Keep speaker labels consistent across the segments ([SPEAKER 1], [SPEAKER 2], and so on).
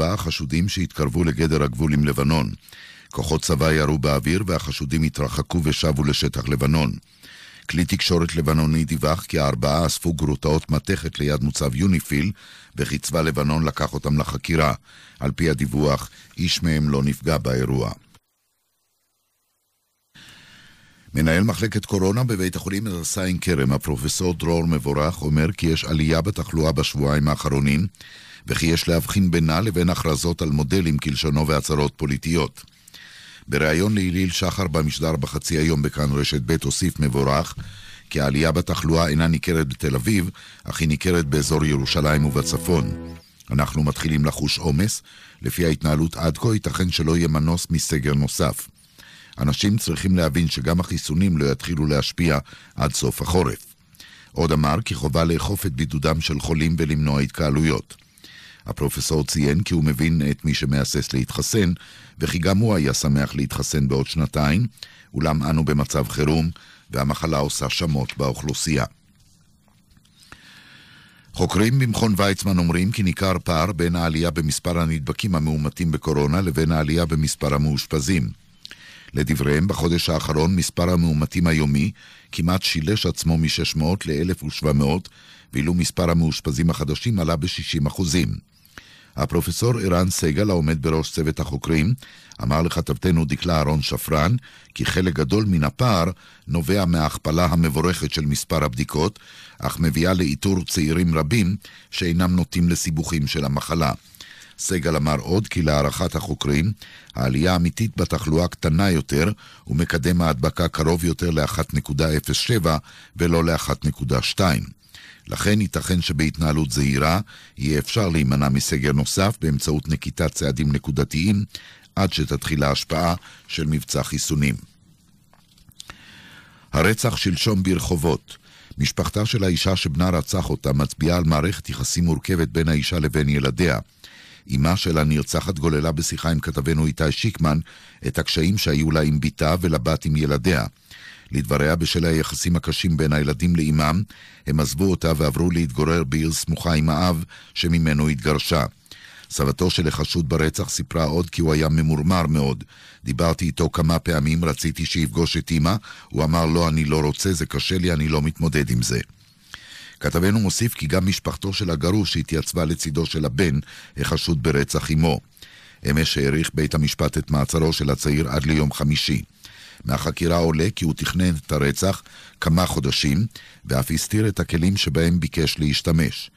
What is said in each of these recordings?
[SPEAKER 1] ארבעה חשודים שהתקרבו לגדר הגבול עם לבנון. כוחות צבא ירו באוויר והחשודים התרחקו ושבו לשטח לבנון. כלי תקשורת לבנוני דיווח כי הארבעה אספו גרוטאות מתכת ליד מוצב יוניפיל, וכי צבא לבנון לקח אותם לחקירה. על פי הדיווח, איש מהם לא נפגע באירוע. מנהל מחלקת קורונה בבית החולים הדסה עין כרם, הפרופסור דרור מבורך, אומר כי יש עלייה בתחלואה בשבועיים האחרונים, וכי יש להבחין בינה לבין הכרזות על מודלים כלשונו והצהרות פוליטיות. בריאיון להיליל שחר במשדר בחצי היום בכאן רשת ב' הוסיף מבורך כי העלייה בתחלואה אינה ניכרת בתל אביב, אך היא ניכרת באזור ירושלים ובצפון. אנחנו מתחילים לחוש עומס, לפי ההתנהלות עד כה ייתכן שלא יהיה מנוס מסגר נוסף. אנשים צריכים להבין שגם החיסונים לא יתחילו להשפיע עד סוף החורף. עוד אמר כי חובה לאכוף את בידודם של חולים ולמנוע התקהלויות. הפרופסור ציין כי הוא מבין את מי שמהסס להתחסן, וכי גם הוא היה שמח להתחסן בעוד שנתיים, אולם אנו במצב חירום, והמחלה עושה שמות באוכלוסייה. חוקרים במכון ויצמן אומרים כי ניכר פער בין העלייה במספר הנדבקים המאומתים בקורונה לבין העלייה במספר המאושפזים. לדבריהם, בחודש האחרון מספר המאומתים היומי כמעט שילש עצמו מ-600 ל-1,700, ואילו מספר המאושפזים החדשים עלה ב-60 אחוזים. הפרופסור ערן סגל, העומד בראש צוות החוקרים, אמר לכתבתנו דקלה אהרון שפרן, כי חלק גדול מן הפער נובע מההכפלה המבורכת של מספר הבדיקות, אך מביאה לאיתור צעירים רבים שאינם נוטים לסיבוכים של המחלה. סגל אמר עוד כי להערכת החוקרים, העלייה האמיתית בתחלואה קטנה יותר, ומקדם ההדבקה קרוב יותר ל-1.07 ולא ל-1.2. לכן ייתכן שבהתנהלות זהירה יהיה אפשר להימנע מסגר נוסף באמצעות נקיטת צעדים נקודתיים עד שתתחיל ההשפעה של מבצע חיסונים. הרצח שלשום ברחובות משפחתה של האישה שבנה רצח אותה מצביעה על מערכת יחסים מורכבת בין האישה לבין ילדיה. אמה של הנרצחת גוללה בשיחה עם כתבנו איתי שיקמן את הקשיים שהיו לה עם בתה ולבת עם ילדיה. לדבריה, בשל היחסים הקשים בין הילדים לאימם, הם עזבו אותה ועברו להתגורר בעיר סמוכה עם האב, שממנו התגרשה. סבתו של החשוד ברצח סיפרה עוד כי הוא היה ממורמר מאוד. דיברתי איתו כמה פעמים, רציתי שיפגוש את אמא, הוא אמר לא, אני לא רוצה, זה קשה לי, אני לא מתמודד עם זה. כתבנו מוסיף כי גם משפחתו של הגרוש התייצבה לצידו של הבן, החשוד ברצח אמו. אמש העריך בית המשפט את מעצרו של הצעיר עד ליום חמישי. מהחקירה עולה כי הוא תכנן את הרצח כמה חודשים, ואף הסתיר את הכלים שבהם ביקש להשתמש.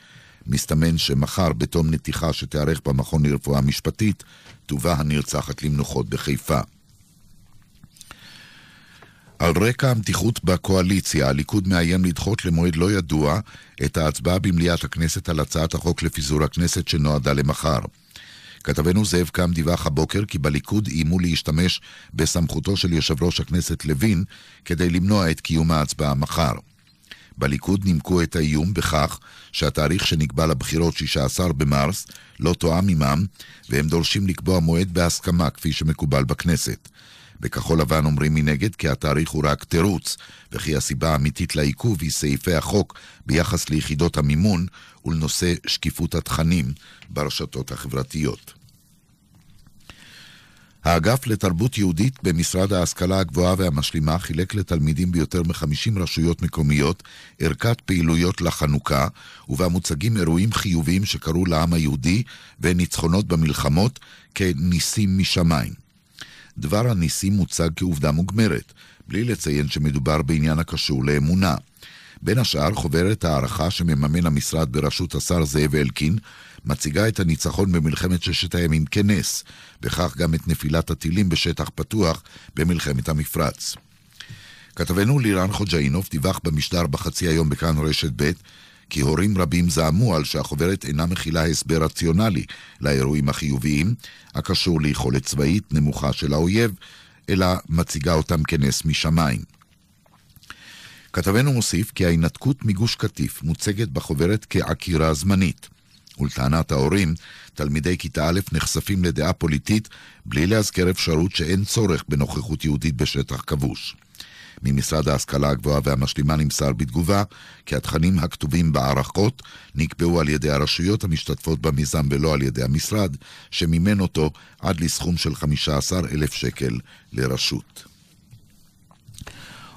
[SPEAKER 1] מסתמן שמחר, בתום נתיחה שתיערך במכון לרפואה משפטית, תובא הנרצחת למנוחות בחיפה. על רקע המתיחות בקואליציה, הליכוד מאיים לדחות למועד לא ידוע את ההצבעה במליאת הכנסת על הצעת החוק לפיזור הכנסת שנועדה למחר. כתבנו זאב קם דיווח הבוקר כי בליכוד איימו להשתמש בסמכותו של יושב ראש הכנסת לוין כדי למנוע את קיום ההצבעה מחר. בליכוד נימקו את האיום בכך שהתאריך שנקבע לבחירות 16 במרס לא תואם עמם, והם דורשים לקבוע מועד בהסכמה כפי שמקובל בכנסת. בכחול לבן אומרים מנגד כי התאריך הוא רק תירוץ, וכי הסיבה האמיתית לעיכוב היא סעיפי החוק ביחס ליחידות המימון ולנושא שקיפות התכנים ברשתות החברתיות. האגף לתרבות יהודית במשרד ההשכלה הגבוהה והמשלימה חילק לתלמידים ביותר מ-50 רשויות מקומיות ערכת פעילויות לחנוכה, ובה מוצגים אירועים חיוביים שקרו לעם היהודי וניצחונות במלחמות כניסים משמיים. דבר הניסים מוצג כעובדה מוגמרת, בלי לציין שמדובר בעניין הקשור לאמונה. בין השאר, חוברת הערכה שמממן המשרד בראשות השר זאב אלקין, מציגה את הניצחון במלחמת ששת הימים כנס, וכך גם את נפילת הטילים בשטח פתוח במלחמת המפרץ. כתבנו לירן חוג'אינוב דיווח במשדר בחצי היום בכאן רשת ב' כי הורים רבים זעמו על שהחוברת אינה מכילה הסבר רציונלי לאירועים החיוביים, הקשור ליכולת צבאית נמוכה של האויב, אלא מציגה אותם כנס משמיים. כתבנו מוסיף כי ההינתקות מגוש קטיף מוצגת בחוברת כעקירה זמנית. ולטענת ההורים, תלמידי כיתה א' נחשפים לדעה פוליטית בלי להזכר אפשרות שאין צורך בנוכחות יהודית בשטח כבוש. ממשרד ההשכלה הגבוהה והמשלימה נמסר בתגובה כי התכנים הכתובים בהערכות נקבעו על ידי הרשויות המשתתפות במיזם ולא על ידי המשרד, שמימן אותו עד לסכום של 15,000 שקל לרשות.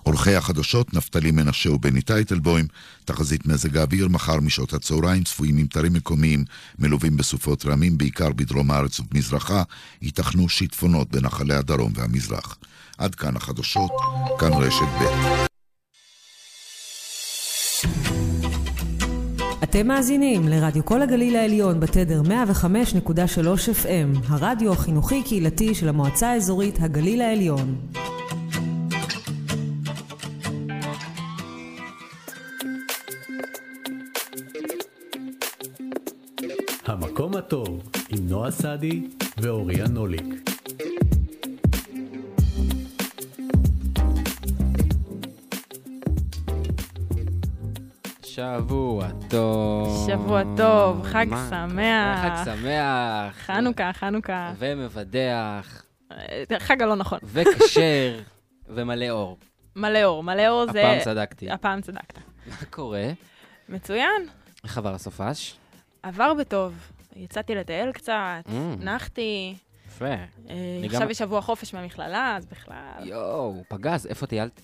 [SPEAKER 1] עורכי החדשות נפתלי מנשה ובני טייטלבוים, תחזית מזג האוויר מחר משעות הצהריים צפויים ממטרים מקומיים מלווים בסופות רעמים בעיקר בדרום הארץ ובמזרחה, ייתכנו שיטפונות בנחלי הדרום והמזרח. עד כאן החדשות, כאן רשת ב'.
[SPEAKER 2] אתם מאזינים לרדיו כל הגליל העליון בתדר 105.3 FM, הרדיו החינוכי-קהילתי של המועצה האזורית הגליל העליון.
[SPEAKER 3] המקום הטוב עם נועה סעדי ואוריה נוליק.
[SPEAKER 4] שבוע טוב.
[SPEAKER 5] שבוע טוב, חג
[SPEAKER 4] מה?
[SPEAKER 5] שמח.
[SPEAKER 4] חג שמח.
[SPEAKER 5] חנוכה, חנוכה.
[SPEAKER 4] ומבדח,
[SPEAKER 5] אה, חג הלא נכון.
[SPEAKER 4] וכשר, ומלא אור.
[SPEAKER 5] מלא אור, מלא אור זה...
[SPEAKER 4] הפעם צדקתי.
[SPEAKER 5] הפעם צדקת.
[SPEAKER 4] מה קורה?
[SPEAKER 5] מצוין,
[SPEAKER 4] איך עבר הסופש?
[SPEAKER 5] עבר בטוב. יצאתי לטייל קצת,
[SPEAKER 4] Mm.
[SPEAKER 5] נחתי.
[SPEAKER 4] יפה.
[SPEAKER 5] אה, עכשיו
[SPEAKER 4] גם-
[SPEAKER 5] יש שבוע חופש מהמכללה, אז בכלל.
[SPEAKER 4] יואו, פגז, איפה טיילת?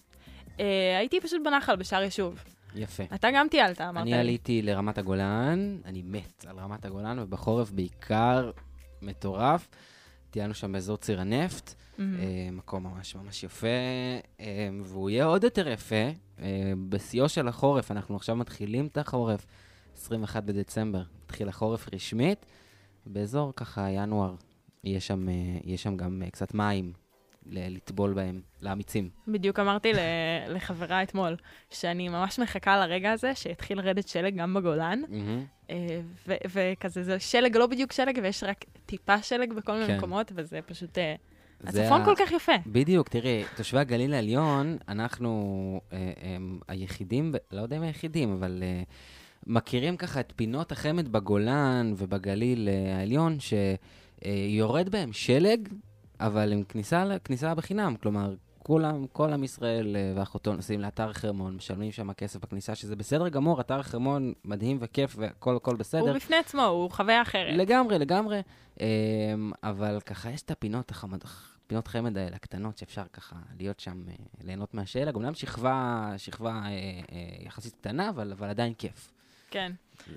[SPEAKER 5] אה, הייתי פשוט בנחל, בשער יישוב.
[SPEAKER 4] יפה.
[SPEAKER 5] אתה גם טיילת, אמרת.
[SPEAKER 4] אני עליתי לרמת הגולן, אני מת על רמת הגולן, ובחורף בעיקר מטורף. טיילנו שם באזור ציר הנפט. אה, מקום ממש ממש יפה, אה, והוא יהיה עוד יותר יפה. אה, בשיאו של החורף, אנחנו עכשיו מתחילים את החורף, 21 בדצמבר, מתחיל החורף רשמית. באזור ככה ינואר, יהיה שם, אה, יהיה שם גם אה, קצת מים לטבול בהם, לאמיצים.
[SPEAKER 5] בדיוק אמרתי לחברה אתמול, שאני ממש מחכה לרגע הזה שיתחיל לרדת שלג גם בגולן. ו- וכזה, זה שלג לא בדיוק שלג, ויש רק טיפה שלג בכל מיני
[SPEAKER 4] כן.
[SPEAKER 5] מקומות, וזה פשוט... אה, הצפון
[SPEAKER 4] ה-
[SPEAKER 5] כל כך יפה.
[SPEAKER 4] בדיוק, תראי, תושבי הגליל העליון, אנחנו אה, הם היחידים, לא יודע אם היחידים, אבל אה, מכירים ככה את פינות החמד בגולן ובגליל העליון, שיורד בהם שלג, אבל עם כניסה, כניסה בחינם. כלומר, כולם, כל עם ישראל אה, ואחותו נוסעים לאתר חרמון, משלמים שם כסף בכניסה, שזה בסדר גמור, אתר חרמון מדהים וכיף והכל הכל בסדר.
[SPEAKER 5] הוא בפני עצמו, הוא חוויה אחרת.
[SPEAKER 4] לגמרי, לגמרי. אמ, אבל ככה, יש את הפינות החמד, פינות חמד האלה, הקטנות, שאפשר ככה להיות שם, אה, ליהנות מהשלג. אמנם שכבה, שכבה אה, יחסית קטנה, אבל, אבל עדיין כיף.
[SPEAKER 5] כן.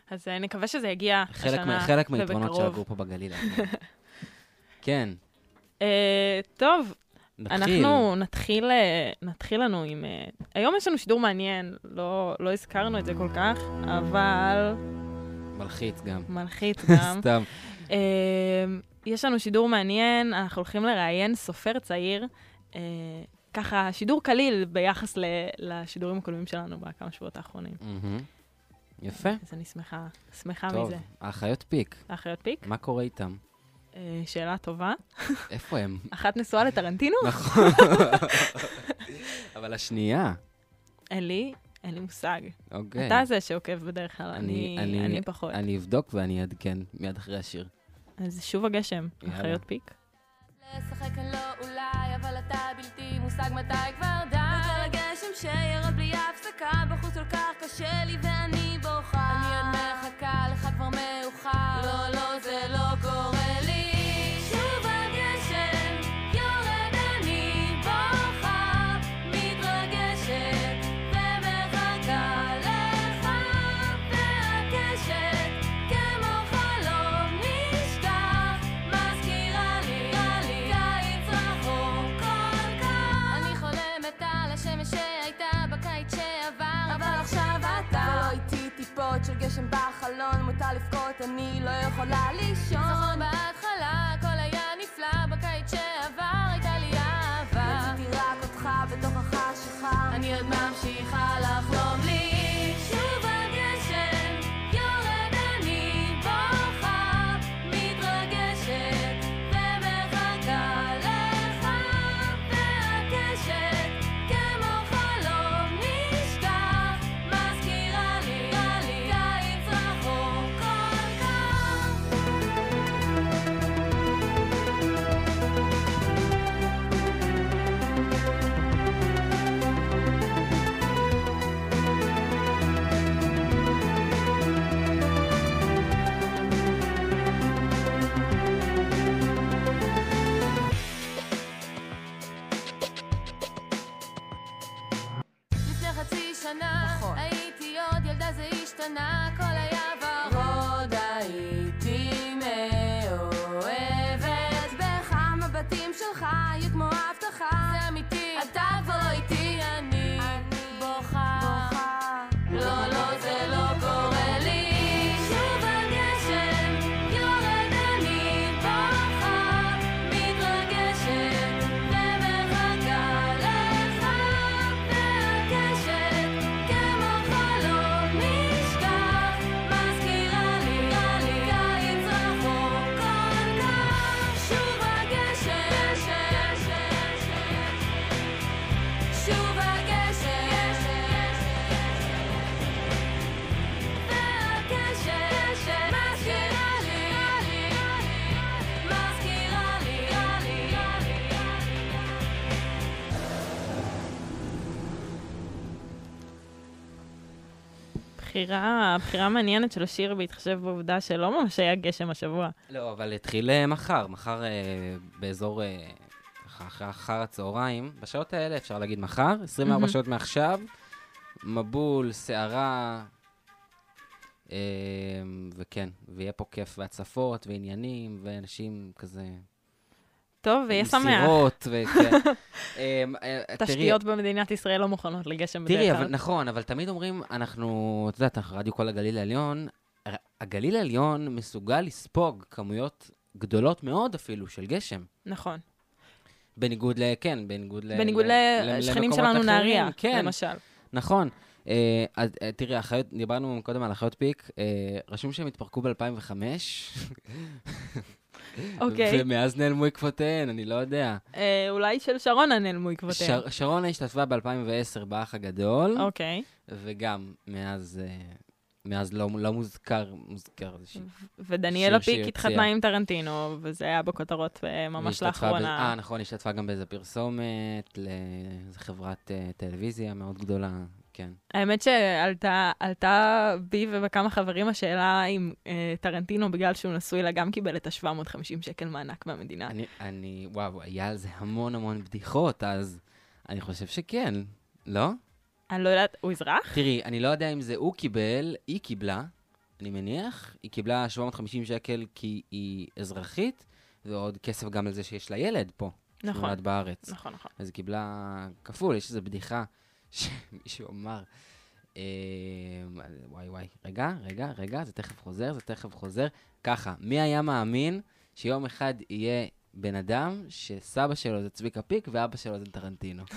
[SPEAKER 5] אז נקווה שזה יגיע
[SPEAKER 4] חלק,
[SPEAKER 5] השנה
[SPEAKER 4] מה- חלק מהיתרונות של
[SPEAKER 5] ובקרוב.
[SPEAKER 4] לגור פה בגליל. כן,
[SPEAKER 5] טוב,
[SPEAKER 4] נתחיל.
[SPEAKER 5] אנחנו נתחיל, אה, נתחיל לנו עם... אה, היום יש לנו שידור מעניין, לא, לא הזכרנו את זה כל כך, אבל
[SPEAKER 4] מלחיץ גם.
[SPEAKER 5] מלחיץ גם.
[SPEAKER 4] סתם.
[SPEAKER 5] אה, יש לנו שידור מעניין, אנחנו הולכים לראיין סופר צעיר. אה, ככה, שידור קליל ביחס ל- לשידורים הקודמים שלנו בכמה שבועות האחרונים.
[SPEAKER 4] מהמם. יפה.
[SPEAKER 5] אז אני שמחה, שמחה
[SPEAKER 4] טוב,
[SPEAKER 5] מזה.
[SPEAKER 4] האחיות פיק,
[SPEAKER 5] האחיות פיק,
[SPEAKER 4] מה קורה איתם?
[SPEAKER 5] אה, שאלה טובה.
[SPEAKER 4] איפה הם?
[SPEAKER 5] אחת נשואה לטרנטינו?
[SPEAKER 4] נכון. אבל השנייה,
[SPEAKER 5] אין לי, אין לי מושג.
[SPEAKER 4] אוקיי.
[SPEAKER 5] אתה זה שעוקב בדרך כלל, אני אני פחות.
[SPEAKER 4] אני אבדוק ואני אעדכן מיד אחרי השיר.
[SPEAKER 5] אז שוב הגשם. אחיות פיק.
[SPEAKER 6] לשחק אני לא אולי, אבל אתה בלתי מושג מתי כבר די. רוצה לגשם שירד בלי הפסקה, בחוץ כל כך קשה לי ואני בוכה. אני עוד מחכה לך כבר מאוחר. גשם בחלון, מותר לבכות, אני לא יכולה לישון. זוכר בהתחלה, הכל היה נפלא, בקיץ שעבר הייתה לי אהבה. רציתי רק אותך בתוך החשיכה, אני עוד ממשיכה לחלום tonight.
[SPEAKER 5] בחירה, בחירה מעניינת של השיר בהתחשב בעובדה שלא ממש היה גשם השבוע.
[SPEAKER 4] לא, אבל התחיל אה, מחר, מחר אה, באזור, אה, אחרי אחר הצהריים, בשעות האלה אפשר להגיד מחר, 24
[SPEAKER 5] מהמם.
[SPEAKER 4] שעות מעכשיו, מבול, סערה, אה, וכן, ויהיה פה כיף והצפות ועניינים, ואנשים כזה...
[SPEAKER 5] טוב, ויהיה שמח.
[SPEAKER 4] סירות, וכן. אה, אה, תראי,
[SPEAKER 5] תשתיות במדינת ישראל לא מוכנות לגשם בדרך
[SPEAKER 4] תראי,
[SPEAKER 5] כלל.
[SPEAKER 4] אבל נכון, אבל תמיד אומרים, אנחנו, את יודעת, אנחנו רדיו כל הגליל העליון, הגליל העליון מסוגל לספוג כמויות גדולות מאוד אפילו של גשם.
[SPEAKER 5] נכון.
[SPEAKER 4] בניגוד ל... כן, בניגוד ל...
[SPEAKER 5] בניגוד לשכנים שלנו. נהריה,
[SPEAKER 4] כן,
[SPEAKER 5] למשל.
[SPEAKER 4] נכון. אה, אז אה, תראי, החיות, דיברנו קודם על החיות פיק, אה, רשום שהם התפרקו ב-2005,
[SPEAKER 5] אוקיי.
[SPEAKER 4] ומאז נעלמו עקבותיהן, אני לא יודע.
[SPEAKER 5] אה, אולי של שרונה נעלמו עקבותיה.
[SPEAKER 4] שר, שרונה השתתפה ב-2010 באח הגדול,
[SPEAKER 5] אוקיי.
[SPEAKER 4] וגם מאז, אה, מאז לא, לא מוזכר, מוזכר. זה ש-
[SPEAKER 5] ודניאלה
[SPEAKER 4] שיר
[SPEAKER 5] פיק התחתנה. עם טרנטינו, וזה היה בכותרות אה, ממש לאחרונה.
[SPEAKER 4] אה, נכון, היא השתתפה גם באיזה פרסומת לאיזה חברת טלוויזיה מאוד גדולה, כן.
[SPEAKER 5] האמת שעלתה עלתה בי ובכמה חברים השאלה אם אה, טרנטינו, בגלל שהוא נשוי לה, גם קיבל את ה-750 שקל מענק מהמדינה.
[SPEAKER 4] אני, אני, וואו, היה על זה המון המון בדיחות, אז אני חושב שכן, לא?
[SPEAKER 5] אני לא יודעת, הוא אזרח?
[SPEAKER 4] תראי, אני לא יודע אם זה הוא קיבל, היא קיבלה, אני מניח, היא קיבלה 750 שקל כי היא אזרחית, ועוד כסף גם על זה שיש לה ילד פה,
[SPEAKER 5] נכון.
[SPEAKER 4] שנולד בארץ.
[SPEAKER 5] נכון, נכון.
[SPEAKER 4] אז היא קיבלה כפול, יש איזו בדיחה שמישהו אמר, אה, וואי וואי, רגע, רגע, רגע, זה תכף חוזר, זה תכף חוזר. ככה, מי היה מאמין שיום אחד יהיה בן אדם שסבא שלו זה צביקה פיק ואבא שלו זה טרנטינו?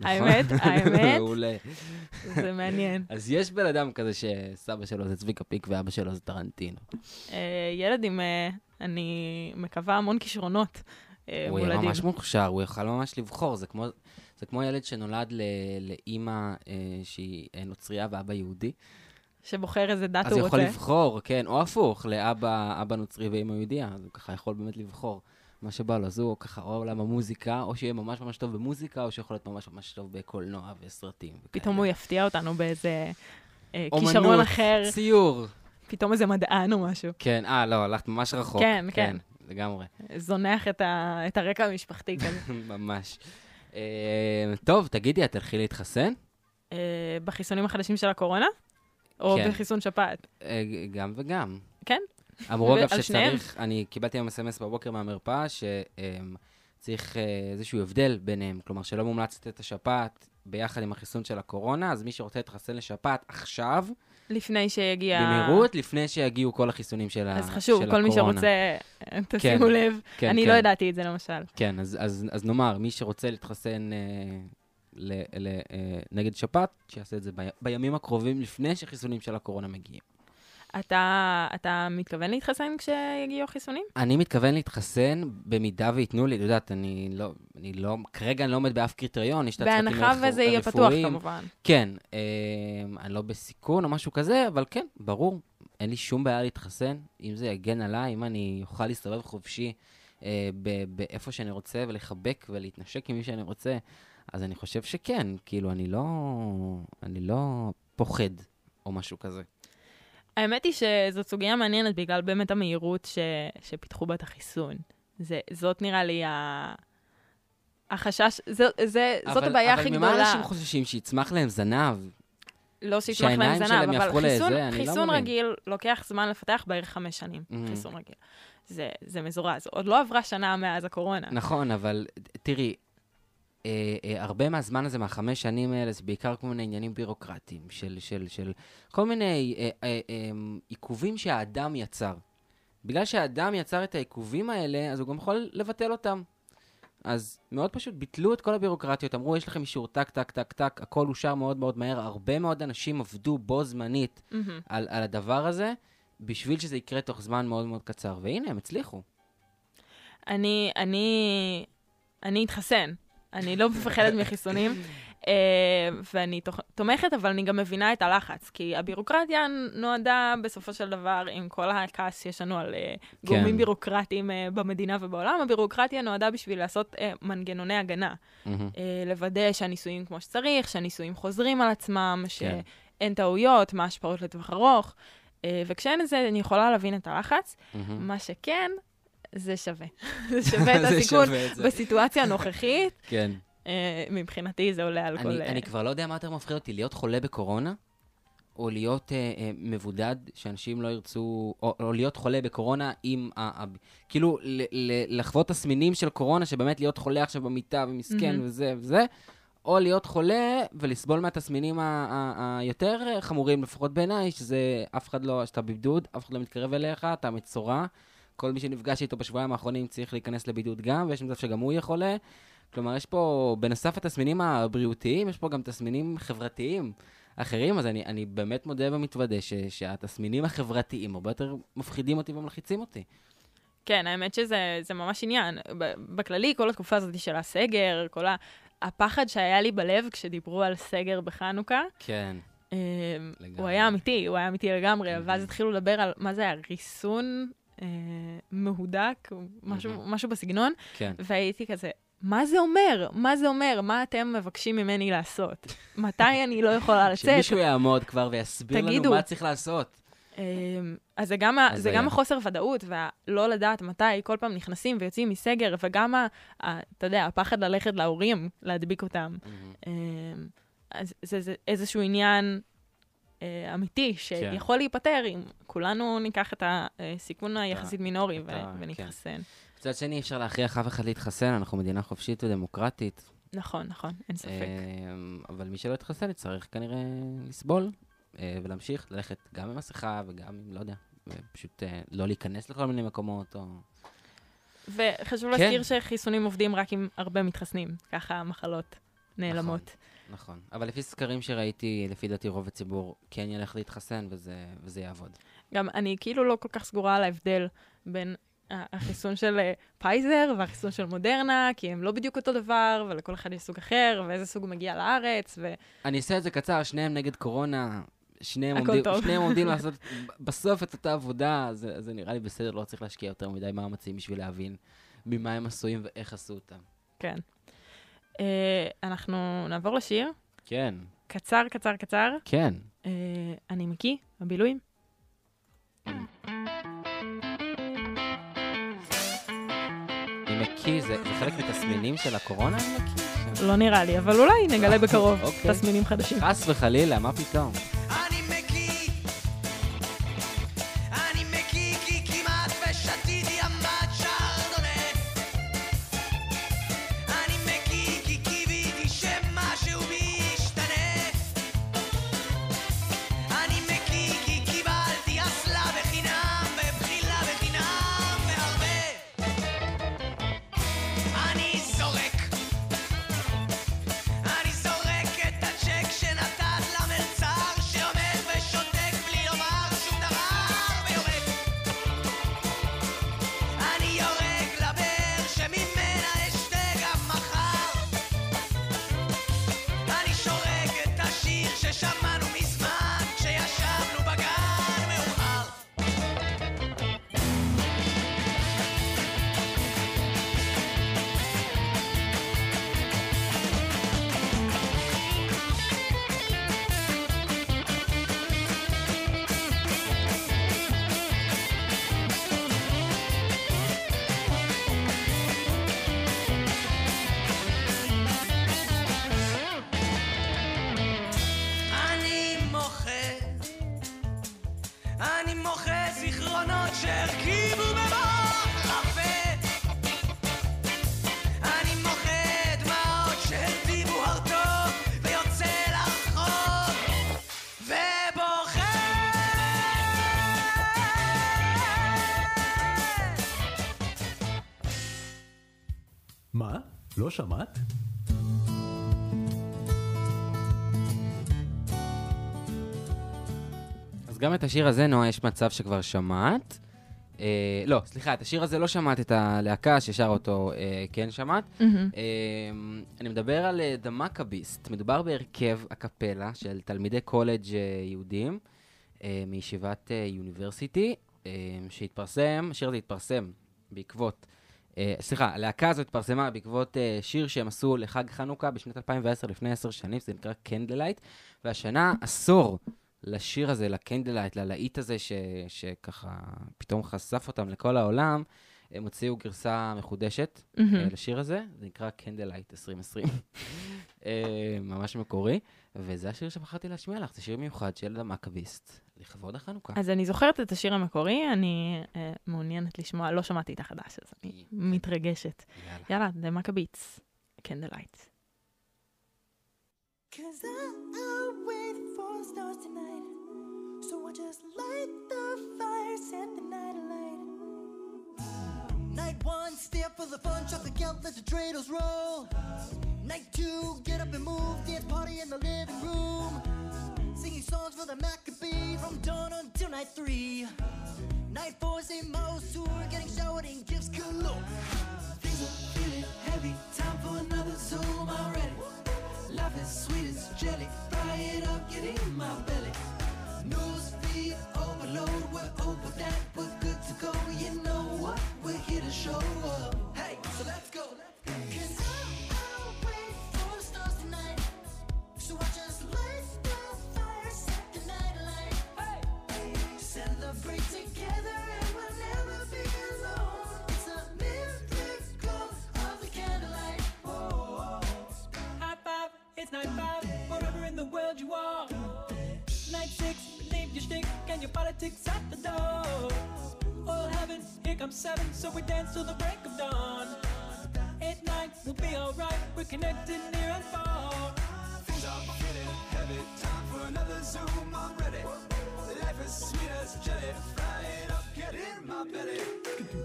[SPEAKER 4] נכון?
[SPEAKER 5] האמת, האמת,
[SPEAKER 4] מעולה.
[SPEAKER 5] זה מעניין.
[SPEAKER 4] אז יש בן אדם כזה שסבא שלו זה צביקה פיק ואבא שלו זה טרנטינו.
[SPEAKER 5] אה, ילד עם, אה, אני מקווה, המון כישרונות
[SPEAKER 4] הוא יהיה. ממש מוכשר, הוא יוכל ממש לבחור, זה כמו, זה כמו ילד שנולד ל- לאימא אה, שהיא אה, נוצרייה ואבא יהודי.
[SPEAKER 5] שבוחר איזה דת
[SPEAKER 4] אז
[SPEAKER 5] הוא
[SPEAKER 4] הוא יכול
[SPEAKER 5] רוצה.
[SPEAKER 4] לבחור, כן, או הפוך, לאבא אבא נוצרי ואימא יהודייה, אז הוא ככה יכול באמת לבחור מה שבא לו. אז הוא ככה או עולם המוזיקה, או שיהיה ממש ממש טוב במוזיקה, או שיכול להיות ממש ממש טוב בקולנוע וסרטים.
[SPEAKER 5] פתאום הוא יפתיע אותנו באיזה אה,
[SPEAKER 4] אומנות,
[SPEAKER 5] כישרון אחר,
[SPEAKER 4] ציור.
[SPEAKER 5] פתאום איזה מדען או משהו.
[SPEAKER 4] כן, אה, לא, הלכת ממש רחוק.
[SPEAKER 5] כן, כן.
[SPEAKER 4] לגמרי,
[SPEAKER 5] זונח את, ה, את הרקע המשפחתי כזה.
[SPEAKER 4] ממש. אה, טוב, תגידי, את תלכי להתחסן?
[SPEAKER 5] אה, בחיסונים החדשים של הקורונה? או
[SPEAKER 4] כן.
[SPEAKER 5] בחיסון שפעת?
[SPEAKER 4] אה, גם וגם.
[SPEAKER 5] כן.
[SPEAKER 4] אמרו אגב? שצריך, אני קיבלתי היום אס.אם.אס בבוקר מהמרפאה, שצריך איזשהו הבדל ביניהם, כלומר שלא מומלץ לתת את השפעת ביחד עם החיסון של הקורונה, אז מי שרוצה להתחסן לשפעת עכשיו,
[SPEAKER 5] לפני שיגיע...
[SPEAKER 4] במהירות, לפני שיגיעו כל החיסונים של ה-
[SPEAKER 5] אז חשוב, כל מי
[SPEAKER 4] הקורונה.
[SPEAKER 5] שרוצה, אה, תשימו לב.
[SPEAKER 4] כן,
[SPEAKER 5] אני
[SPEAKER 4] כן.
[SPEAKER 5] לא ידעתי את זה למשל.
[SPEAKER 4] כן, אז, אז, אז נאמר, מי שרוצה להתחסן אה, ל, ל, אה, נגד שפעת, שיעשה את זה בי, בימים הקרובים לפני שחיסונים של הקורונה מגיעים.
[SPEAKER 5] אתה, אתה מתכוון להתחסן כשיגיעו החיסונים?
[SPEAKER 4] אני מתכוון להתחסן במידה וייתנו לי, את יודעת, אני לא, אני לא, כרגע אני לא עומד באף קריטריון, יש את הצוותים
[SPEAKER 5] בהנחה
[SPEAKER 4] הרפוא-
[SPEAKER 5] וזה יהיה פתוח
[SPEAKER 4] הרפואיים.
[SPEAKER 5] כמובן.
[SPEAKER 4] כן, אה, אני לא בסיכון או משהו כזה, אבל כן, ברור, אין לי שום בעיה להתחסן. אם זה יגן עליי, אם אני אוכל להסתובב חופשי אה, באיפה שאני רוצה ולחבק ולהתנשק עם מי שאני רוצה, אז אני חושב שכן, כאילו, אני לא, אני לא פוחד או משהו כזה.
[SPEAKER 5] האמת היא שזאת סוגיה מעניינת בגלל באמת המהירות ש... שפיתחו בה את החיסון. זה, זאת נראה לי ה... החשש, זה, זה, זאת
[SPEAKER 4] אבל-
[SPEAKER 5] הבעיה הכי
[SPEAKER 4] אבל
[SPEAKER 5] גדולה.
[SPEAKER 4] ממה אנשים חוששים? שיצמח להם זנב?
[SPEAKER 5] לא שיצמח להם זנב, אבל חיסון,
[SPEAKER 4] לזה, לא
[SPEAKER 5] חיסון
[SPEAKER 4] מבין.
[SPEAKER 5] רגיל לוקח זמן לפתח בערך חמש שנים,
[SPEAKER 4] Mm.
[SPEAKER 5] חיסון רגיל. זה, זה מזורז. עוד לא עברה שנה מאז הקורונה.
[SPEAKER 4] נכון, אבל תראי, אה, אה, הרבה מהזמן הזה, מהחמש שנים האלה, זה בעיקר כל מיני עניינים בירוקרטיים, של, של, של כל מיני אה, אה, אה, עיכובים שהאדם יצר. בגלל שהאדם יצר את העיכובים האלה, אז הוא גם יכול לבטל אותם. אז מאוד פשוט ביטלו את כל הבירוקרטיות, אמרו, יש לכם אישור טק, טק, טק, טק, הכל אושר מאוד מאוד מהר. הרבה מאוד אנשים עבדו בו זמנית
[SPEAKER 5] מהמם.
[SPEAKER 4] על, על הדבר הזה, בשביל שזה יקרה תוך זמן מאוד מאוד קצר. והנה, הם הצליחו.
[SPEAKER 5] אני, אני, אני אתחסן. אני לא מפחדת מחיסונים, אה, ואני תומכת, אבל אני גם מבינה את הלחץ, כי הבירוקרטיה נועדה בסופו של דבר, עם כל הכעס שיש לנו על אה, גורמים
[SPEAKER 4] כן.
[SPEAKER 5] בירוקרטיים אה, במדינה ובעולם, הבירוקרטיה נועדה בשביל לעשות מנגנוני הגנה. לוודא שהניסויים כמו שצריך, שהניסויים חוזרים על עצמם,
[SPEAKER 4] כן.
[SPEAKER 5] אין טעויות, מה ההשפעות לטווח ארוך, וכשאין את זה, אני יכולה להבין את הלחץ. מה שכן, זה שווה. זה שווה את הסיכון. בסיטואציה הנוכחית.
[SPEAKER 4] כן.
[SPEAKER 5] אה, מבחינתי זה עולה על כל...
[SPEAKER 4] אני, אני כבר לא יודע מה יותר מפחיד אותי, להיות חולה בקורונה, או להיות אה, אה, מבודד, שאנשים לא ירצו, או, להיות חולה בקורונה עם ה... כאילו, ל, ל, לחוות תסמינים של קורונה, שבאמת להיות חולה עכשיו במיטה ומסכן. וזה וזה, או להיות חולה ולסבול מהתסמינים היותר חמורים, לפחות בעיניי, שזה אף אחד לא, שאתה בבידוד, אף אחד לא מתקרב אליך, אתה מצורע. כל מי שנפגש איתו בשבועיים האחרונים צריך להיכנס לבידוד גם, ויש מצב שגם הוא יהיה חולה. כלומר, יש פה, בנוסף לתסמינים הבריאותיים, יש פה גם תסמינים חברתיים אחרים, אז אני, אני באמת מודה ומתוודה ש, שהתסמינים החברתיים הרבה יותר מפחידים אותי ומלחיצים אותי.
[SPEAKER 5] כן, האמת שזה זה ממש עניין. בכללי, כל התקופה הזאת של הסגר, כל ה... הפחד שהיה לי בלב כשדיברו על סגר בחנוכה,
[SPEAKER 4] כן.
[SPEAKER 5] אה,
[SPEAKER 4] לגמרי.
[SPEAKER 5] הוא היה אמיתי, הוא היה אמיתי לגמרי. ואז התחילו לדבר על מה זה היה, ריסון אה, מהודק, משהו,
[SPEAKER 4] מהמם.
[SPEAKER 5] משהו בסגנון,
[SPEAKER 4] כן.
[SPEAKER 5] והייתי כזה, מה זה אומר? מה זה אומר? מה אתם מבקשים ממני לעשות? מתי אני לא יכולה לצאת?
[SPEAKER 4] שמישהו יעמוד כבר ויסביר לנו
[SPEAKER 5] תגידו.
[SPEAKER 4] מה צריך לעשות.
[SPEAKER 5] אמ, אז זה גם,
[SPEAKER 4] אז
[SPEAKER 5] זה
[SPEAKER 4] היה.
[SPEAKER 5] גם החוסר ודאות, והלא לדעת מתי כל פעם נכנסים ויוצאים מסגר, וגם, ה, ה, אתה יודע, הפחד ללכת להורים, להדביק אותם. אמ, אז זה, זה איזשהו עניין אה, אמיתי, שיכול להיפתר אם כולנו ניקח את הסיכון היחסית מינורי ו- ונתחסן.
[SPEAKER 4] מצד שני, אי אפשר להכריח אף אחד להתחסן, אנחנו מדינה חופשית ודמוקרטית.
[SPEAKER 5] נכון, נכון, אין ספק.
[SPEAKER 4] אמ, אבל מי שלא יתחסן יצטרך כנראה לסבול אה, ולהמשיך ללכת גם עם מסכה וגם עם, לא יודע, פשוט אה, לא להיכנס לכל מיני מקומות, או...
[SPEAKER 5] וחשוב
[SPEAKER 4] כן.
[SPEAKER 5] להזכיר שחיסונים עובדים רק עם הרבה מתחסנים, ככה המחלות נעלמות.
[SPEAKER 4] נכון. אבל לפי סקרים שראיתי, לפי דעתי רוב הציבור כן ילך להתחסן וזה, וזה יעבוד.
[SPEAKER 5] גם אני כאילו לא כל כך סגורה על ההבדל בין ה- החיסון של אה, פייזר והחיסון של מודרנה, כי הם לא בדיוק אותו דבר, ולכל אחד יש סוג אחר, ואיזה סוג מגיע לארץ, ו...
[SPEAKER 4] אני אעשה את זה קצר, שניהם נגד קורונה, שניהם, עומדים. שניהם עומדים לעשות בסוף את אותה עבודה, זה, זה נראה לי בסדר, לא צריך להשקיע יותר מדי מאמצים בשביל להבין ממה הם עשויים ואיך עשו אותם.
[SPEAKER 5] כן. אה, אנחנו נעבור לשיר,
[SPEAKER 4] כן,
[SPEAKER 5] קצר, קצר, קצר.
[SPEAKER 4] כן.
[SPEAKER 5] אה, אני מקי, הבילויים.
[SPEAKER 4] אני מקיא, זה, זה חלק מתסמינים של הקורונה, אני מקיא?
[SPEAKER 5] לא נראה לי, אבל אולי נגלה בקרוב
[SPEAKER 4] אוקיי.
[SPEAKER 5] תסמינים חדשים.
[SPEAKER 4] חס וחלילה, מה פתאום?
[SPEAKER 3] לא שמעת?
[SPEAKER 4] אז גם את השיר הזה, נועה, יש מצב שכבר שמעת. אה, לא, סליחה, את השיר הזה לא שמעת את הלהקה ששר אותו, אה, כן שמעת.
[SPEAKER 5] מהמם.
[SPEAKER 4] אה, אני מדבר על אה, The Maccabeast. מדובר בהרכב הקפלה של תלמידי קולג' אה, יהודים אה, מישיבת אה, יוניברסיטי, אה, שהתפרסם, השיר הזה התפרסם בעקבות סליחה, הלהקה הזאת התפרסמה בעקבות אה, שיר שהם עשו לחג חנוכה בשנת 2010, לפני עשר שנים, זה נקרא Candlelight, והשנה עשור לשיר הזה, ל Candlelight, ללהיט הזה, ש, שככה פתאום חשף אותם לכל העולם, הם הוציאו גרסה מחודשת. אה, לשיר הזה, זה נקרא Candlelight 2020, אה, ממש מקורי, וזה השיר שבחרתי להשמיע לך, זה שיר מיוחד של ה Maccabeats, לכבוד החנוכה.
[SPEAKER 5] אז אני זוכרת את השיר המקורי, אני אה, מעוניינת לשמוע, לא שמעתי את החדש, אז אני מתרגשת.
[SPEAKER 4] יאללה.
[SPEAKER 5] יאללה, The Maccabeats, Candlelight.
[SPEAKER 7] Cause I'll wait for stars tonight. So I just light the fire, set the night alight. Night one, step for the fun, chuck the count, let the dreidels roll. Night two, get up and move, dance party in the living room. Songs for the Maccabees from dawn until night three. Night four, same mouse tour, getting showered in gifts galore. Things are feeling heavy, time for another Zoom already. Life is sweet as jelly, fry it up, get in my belly. News feed overload, we're over that, we're good to go. You know what? We're here to show up. Hey, so let's go.
[SPEAKER 8] Five, it's night five, wherever in the world you are. Night six, leave your shtick and your politics at the door. All heaven, here comes seven, so we dance till the break of dawn. Eight, nine, we'll be alright, we're connected near and far.
[SPEAKER 9] Things are getting heavy. Time for another Zoom. I'm ready. Life is sweet as jelly. Fry it up, get in my belly.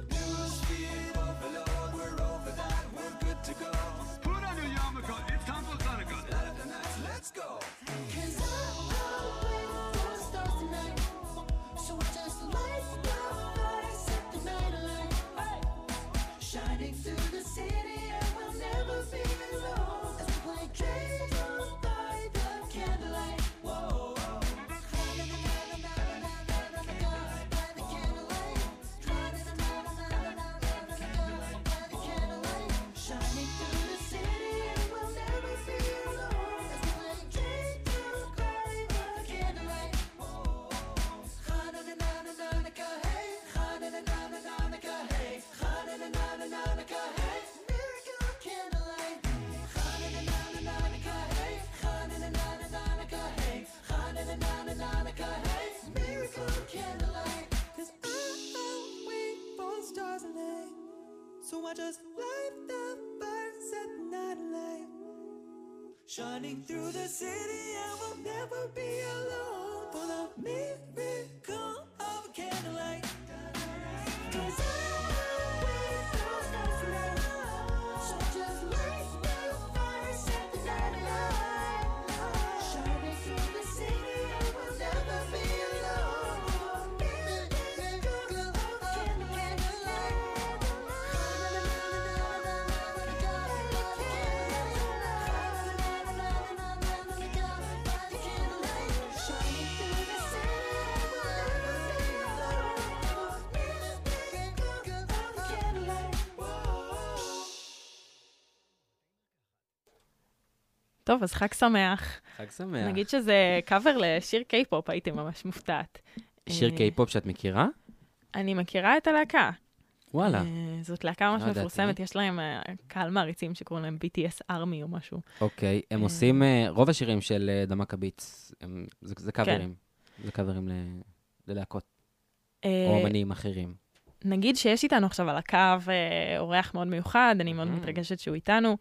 [SPEAKER 9] News feed overload. We're over that. We're good to go. Put on your yarmulke.
[SPEAKER 7] I just light the set the night. Shining through the city, I will never be alone for the miracle
[SPEAKER 5] טוב, אז חג שמח.
[SPEAKER 4] חג שמח.
[SPEAKER 5] נגיד שזה קאבר לשיר קיי-פופ, הייתי ממש מופתעת.
[SPEAKER 4] שיר
[SPEAKER 5] אה,
[SPEAKER 4] קיי-פופ שאת מכירה?
[SPEAKER 5] אני מכירה את הלהקה.
[SPEAKER 4] וואלה.
[SPEAKER 5] אה, זאת להקה ממש
[SPEAKER 4] לא.
[SPEAKER 5] מפורסמת, יש להם אה, קהל מעריצים שקוראים להם BTS Army או משהו.
[SPEAKER 4] אוקיי, הם
[SPEAKER 5] אה.
[SPEAKER 4] עושים, אה, רוב השירים של אה, The Maccabeats, הם- זה
[SPEAKER 5] כן.
[SPEAKER 4] קאברים. זה קאברים ללהקות,
[SPEAKER 5] אה,
[SPEAKER 4] או אמנים אחרים.
[SPEAKER 5] נגיד שיש איתנו עכשיו על הקו אה, אורח מאוד מיוחד, אני מאוד. מתרגשת שהוא איתנו.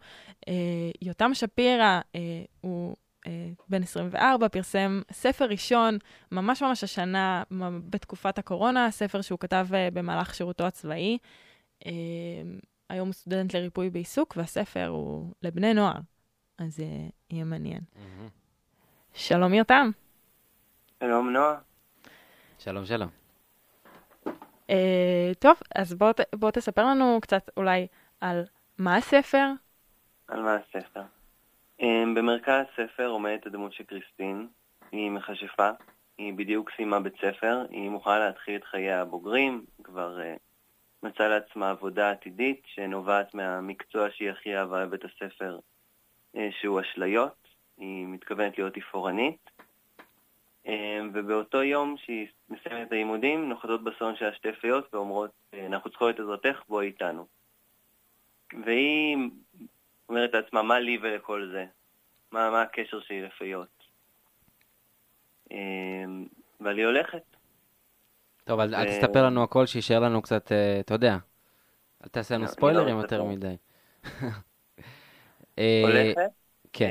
[SPEAKER 5] אה, יותם שפירא, אה, הוא אה, בן 24, פרסם ספר ראשון, ממש ממש השנה, בתקופת הקורונה, ספר שהוא כתב אה, במהלך שירותו הצבאי. אה, היום הוא סטודנט לריפוי בעיסוק, והספר הוא לבני נוער, אז אה, יהיה מעניין. שלום יותם.
[SPEAKER 10] שלום נועה.
[SPEAKER 4] שלום, שלום.
[SPEAKER 5] אה, טוב, אז בוא, בוא תספר לנו קצת אולי על מה הספר.
[SPEAKER 10] על מה הספר? אמ, במרכז הספר עומדת הדמות של קריסטין. היא מכשפה, היא בדיוק סיימה בית ספר, היא מוכנה להתחיל את חיי הבוגרים, כבר אה, מצאה לעצמה עבודה עתידית שנובעת מהמקצוע שהיא הכי אהבה בבית הספר, אה, שהוא אשליות. היא מתכוונת להיות תפאורנית. אה, ובאותו יום שהיא מסיימת את הלימודים, נוחתות בסלון שלה שתי פיות ואומרות, אה, אנחנו צריכות את עזרתך, בואי איתנו. והיא אומרת לעצמה, מה לי ולכל זה? מה, מה הקשר שלי לפיות? אה, אבל היא הולכת.
[SPEAKER 4] טוב, אל אל תספר לנו הכל, שישאר לנו קצת, אה, אתה יודע. אל תעשה לנו
[SPEAKER 10] לא, אני
[SPEAKER 4] ספוילרים
[SPEAKER 10] לא
[SPEAKER 4] יותר. מדי. אה,
[SPEAKER 10] הולכת,
[SPEAKER 4] כן.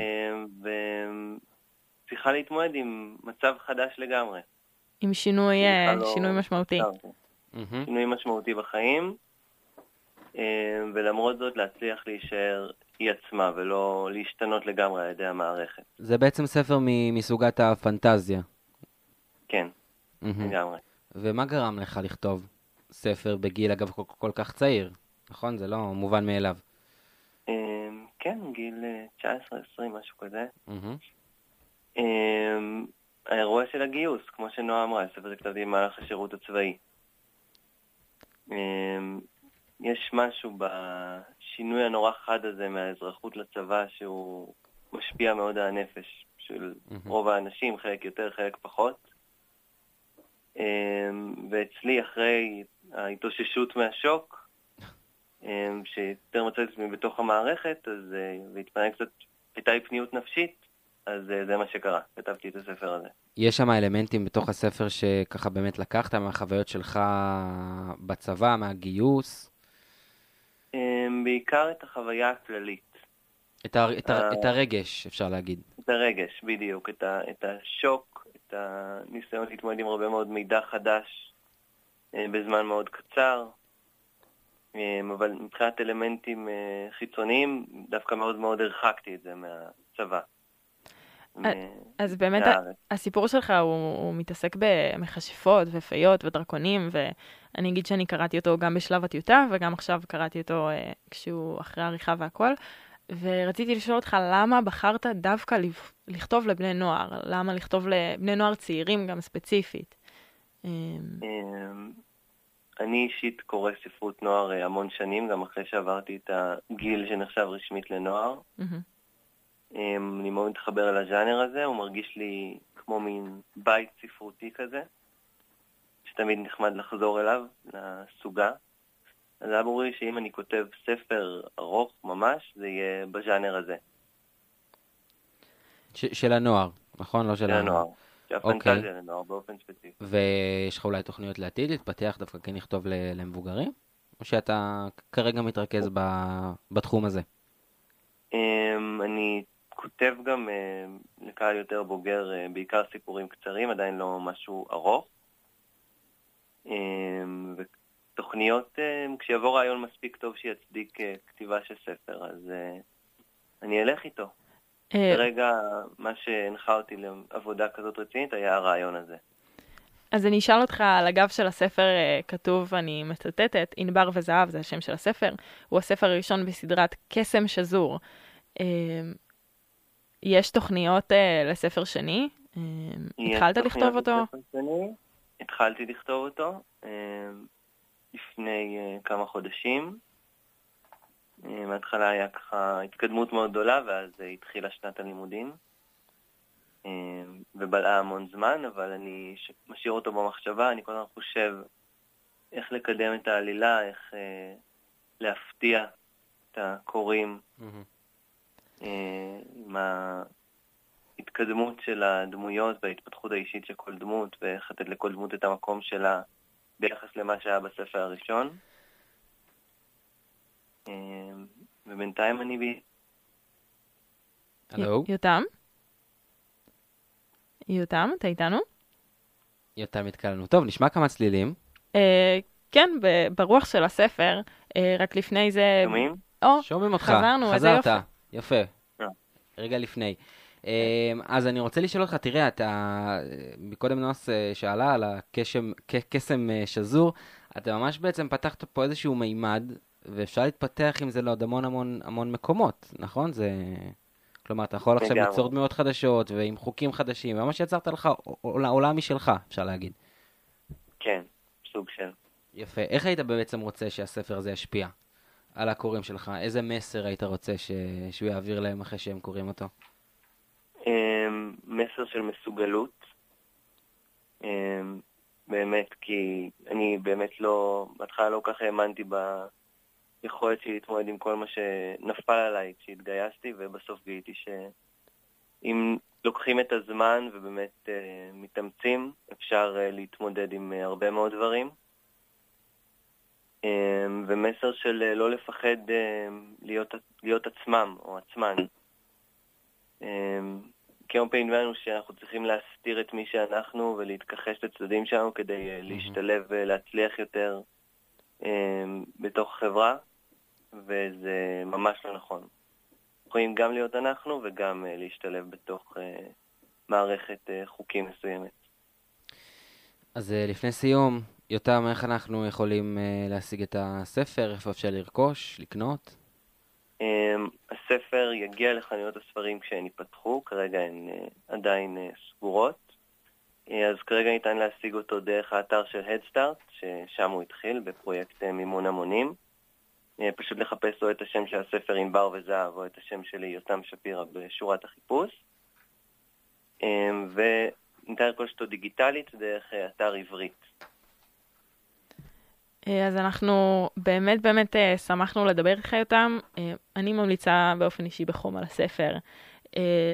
[SPEAKER 10] וצריכה להתמודד עם מצב חדש לגמרי.
[SPEAKER 5] עם שינוי, אה,
[SPEAKER 10] לא-
[SPEAKER 5] שינוי משמעותי.
[SPEAKER 4] מהמם.
[SPEAKER 10] שינוי משמעותי בחיים, אה, ולמרות זאת להצליח להישאר היא עצמה ולא להשתנות לגמרי על ידי המערכת.
[SPEAKER 4] זה בעצם ספר מ- מסוגת הפנטזיה.
[SPEAKER 10] כן,
[SPEAKER 4] מהמם.
[SPEAKER 10] לגמרי.
[SPEAKER 4] ומה גרם לך לכתוב ספר בגיל, אגב, כל, כל כך צעיר? נכון? זה לא מובן מאליו.
[SPEAKER 10] אה, כן, גיל אה, 19-20, משהו כזה.
[SPEAKER 4] מהמם.
[SPEAKER 10] אה, האירוע של הגיוס, כמו שנועה אמרה, הספר שכתבתי במהלך השירות הצבאי. אה, יש משהו בשינוי הנורא חד הזה מהאזרחות לצבא שהוא משפיע מאוד על הנפש של. רוב האנשים, חלק יותר, חלק פחות. אה, ואצלי, אחרי ההתאוששות מהשוק, שיותר מצאתי את עצמי בתוך המערכת, אז אה, והתפנה קצת, הייתה לי פניות נפשית, אז אה, זה מה שקרה, כתבתי את הספר הזה.
[SPEAKER 4] יש שם אלמנטים בתוך הספר שככה באמת לקחת מהחוויות שלך בצבא, מהגיוס,
[SPEAKER 10] אה, בעיקר את החוויה הכללית,
[SPEAKER 4] את, הר, את, הר,
[SPEAKER 10] אה.
[SPEAKER 4] את הרגש, אפשר להגיד.
[SPEAKER 10] את הרגש, בדיוק, את, ה, את השוק, את הניסיון להתמודד עם הרבה מאוד מידע חדש אה, בזמן מאוד קצר, אה, אבל מבחינת אלמנטים חיצוניים, דווקא מאוד מאוד הרחקתי את זה מהצבא.
[SPEAKER 5] אה, אז באמת. הסיפור שלך הוא, הוא מתעסק במכשפות ופיות ודרקונים, ואני אגיד שאני קראתי אותו גם בשלב הטיוטה, וגם עכשיו קראתי אותו אה, כשהוא אחרי העריכה והכל. ורציתי לשאול אותך, למה בחרת דווקא לכתוב לבני נוער? למה לכתוב לבני נוער צעירים גם ספציפית? אה,
[SPEAKER 10] אמ, אני אישית קורא ספרות נוער אה, המון שנים, גם אחרי שעברתי את הגיל שנחשב רשמית לנוער.
[SPEAKER 5] מהמם.
[SPEAKER 10] אמ, אני מאוד מתחבר אל הז'אנר הזה, הוא מרגיש לי כמו מין בית ספרותי כזה, שתמיד נחמד לחזור אליו, לסוגה. אז היה ברור לי שאם אני כותב ספר ארוך ממש, זה יהיה בז'אנר הזה,
[SPEAKER 4] ש, של הנוער, נכון? לא של
[SPEAKER 10] הנוער. של
[SPEAKER 4] אוקיי.
[SPEAKER 10] הפנטזיה לנוער באופן ספציפי.
[SPEAKER 4] ויש לך אולי תוכניות לעתיד להתפתח דווקא כן לכתוב למבוגרים? או שאתה כרגע מתרכז ב, בתחום הזה?
[SPEAKER 10] אמ, אני כותב גם אה, לקהל יותר בוגר, אה, בעיקר סיפורים קצרים, עדיין לא משהו ארוך. אמ, ותוכניות, אה, כשיבוא רעיון מספיק טוב שיצדיק אה, כתיבה של ספר, אז אה, אני אלך איתו.
[SPEAKER 5] אה,
[SPEAKER 10] כרגע מה שהנחה אותי לעבודה כזאת רצינית היה הרעיון הזה.
[SPEAKER 5] אז אני אשאל אותך, על הגב של הספר אה, כתוב, אני מצטטת, ענבר וזהב, זה השם של הספר, הוא הספר הראשון בסדרת קסם שזור. יש תוכניות אה, לספר שני? אה,
[SPEAKER 10] יש
[SPEAKER 5] התחלת לכתוב אותו?
[SPEAKER 10] שני. התחלתי לכתוב אותו אה, לפני אה, כמה חודשים. אה, מההתחלה היה ככה התקדמות מאוד גדולה, ואז אה, התחילה שנת הלימודים. אה, ובלעה המון זמן, אבל אני משאיר אותו במחשבה, אני כל הזמן חושב איך לקדם את העלילה, איך אה, להפתיע את הקוראים אה, עם ההתקדמות של הדמויות וההתפתחות האישית של כל דמות, ואיך לתת לכל דמות את המקום שלה ביחס למה שהיה בספר הראשון. אה, ובינתיים אני ב...
[SPEAKER 4] הלו?
[SPEAKER 5] יותם? יותם, אתה איתנו?
[SPEAKER 4] יותם נתקע לנו. טוב, נשמע כמה צלילים.
[SPEAKER 5] אה, כן, ברוח של הספר, אה, רק לפני זה...
[SPEAKER 10] שומעים?
[SPEAKER 5] או,
[SPEAKER 4] שומעים אותך.
[SPEAKER 5] חזרנו,
[SPEAKER 4] חזרת. יפה.
[SPEAKER 10] אה.
[SPEAKER 4] רגע לפני. אה, אז אני רוצה לשאול אותך, תראה, אתה, מקודם נוס אה, שאלה על הקסם קסם אה, שזור, אתה ממש בעצם פתחת פה איזשהו מימד, ואפשר להתפתח עם זה לעוד המון המון המון מקומות, נכון? זה... כלומר, אתה יכול עכשיו. ליצור דמויות חדשות, ועם חוקים חדשים, ממש יצרת לך עול- עולם משלך, אפשר להגיד.
[SPEAKER 10] כן, סוג של.
[SPEAKER 4] יפה. איך היית בעצם רוצה שהספר הזה ישפיע על הקוראים שלך? איזה מסר היית רוצה ש... שהוא יעביר להם אחרי שהם קוראים אותו?
[SPEAKER 10] אמ, מסר של מסוגלות. אמ, באמת, כי אני באמת לא, בהתחלה לא כל כך האמנתי ביכולת שלי להתמודד עם כל מה שנפל עליי כשהתגייסתי, ובסוף גיליתי שאם לוקחים את הזמן ובאמת אה, מתאמצים, אפשר אה, להתמודד עם אה, הרבה מאוד דברים. אמ, ומסר של אה, לא לפחד אמ, להיות, להיות עצמם או עצמן. אמ, כמה פעמים הבנו שאנחנו צריכים להסתיר את מי שאנחנו ולהתכחש לצדדים שלנו כדי אה, להשתלב ולהצליח יותר אמ, בתוך החברה, וזה ממש לא נכון. יכולים גם להיות אנחנו וגם אה, להשתלב בתוך אה, מערכת אה, חוקים מסוימת.
[SPEAKER 4] אז אה, לפני סיום, יותם, איך אנחנו יכולים אה, להשיג את הספר? איפה אפשר לרכוש, לקנות?
[SPEAKER 10] אמ, הספר יגיע לחנויות הספרים כשהן ייפתחו, כרגע הן אה, עדיין אה, סגורות. אה, אז כרגע ניתן להשיג אותו דרך האתר של Headstart, ששם הוא התחיל, בפרויקט אה, מימון המונים. אה, פשוט לחפש או את השם של הספר ענבר וזהב או את השם שלי יותם שפירא בשורת החיפוש. אמ, וניתן לרכוש אותו דיגיטלית דרך אתר עברית.
[SPEAKER 5] אה, אז אנחנו באמת באמת אה, שמחנו לדבר איתך איתם. אה, אני ממליצה באופן אישי בחום על הספר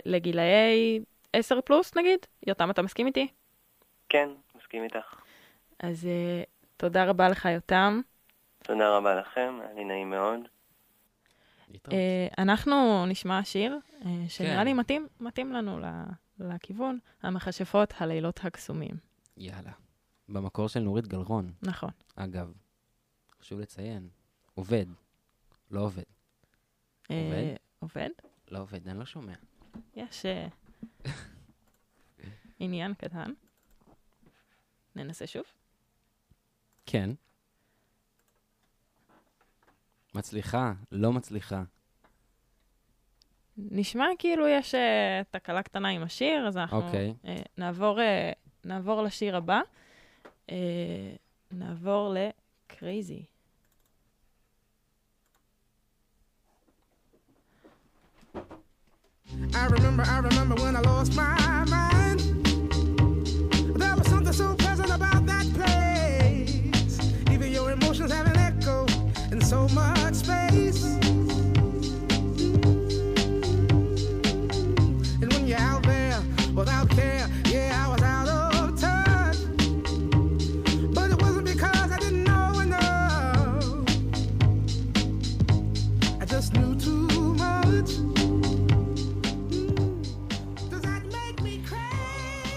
[SPEAKER 5] לגילאי 10 פלוס נגיד. יותם, אתה מסכים איתי?
[SPEAKER 10] כן, מסכים איתך.
[SPEAKER 5] אז תודה רבה לך, יותם.
[SPEAKER 10] תודה רבה לכם, היה לי נעים מאוד.
[SPEAKER 5] אנחנו נשמע שיר אה, שנראה
[SPEAKER 4] כן.
[SPEAKER 5] לי מתאים, מתאים לנו לכיוון, המכשפות הלילות הקסומים.
[SPEAKER 4] יאללה. במקור של נורית גלרון,
[SPEAKER 5] נכון.
[SPEAKER 4] אגב. חשוב לציין, עובד, לא עובד.
[SPEAKER 5] אה,
[SPEAKER 4] עובד?
[SPEAKER 5] עובד?
[SPEAKER 4] לא עובד, אני לא שומע.
[SPEAKER 5] יש אה, עניין קטן. ננסה שוב.
[SPEAKER 4] כן. מצליחה, לא מצליחה.
[SPEAKER 5] נשמע כאילו יש אה, תקלה קטנה עם השיר, אז אנחנו
[SPEAKER 4] אוקיי.
[SPEAKER 5] אה, נעבור, אה, נעבור לשיר הבא. אה, נעבור ל-Crazy.
[SPEAKER 11] I remember, I remember when I lost my mind. There was something so pleasant about that place. Even your emotions have an echo in so much space.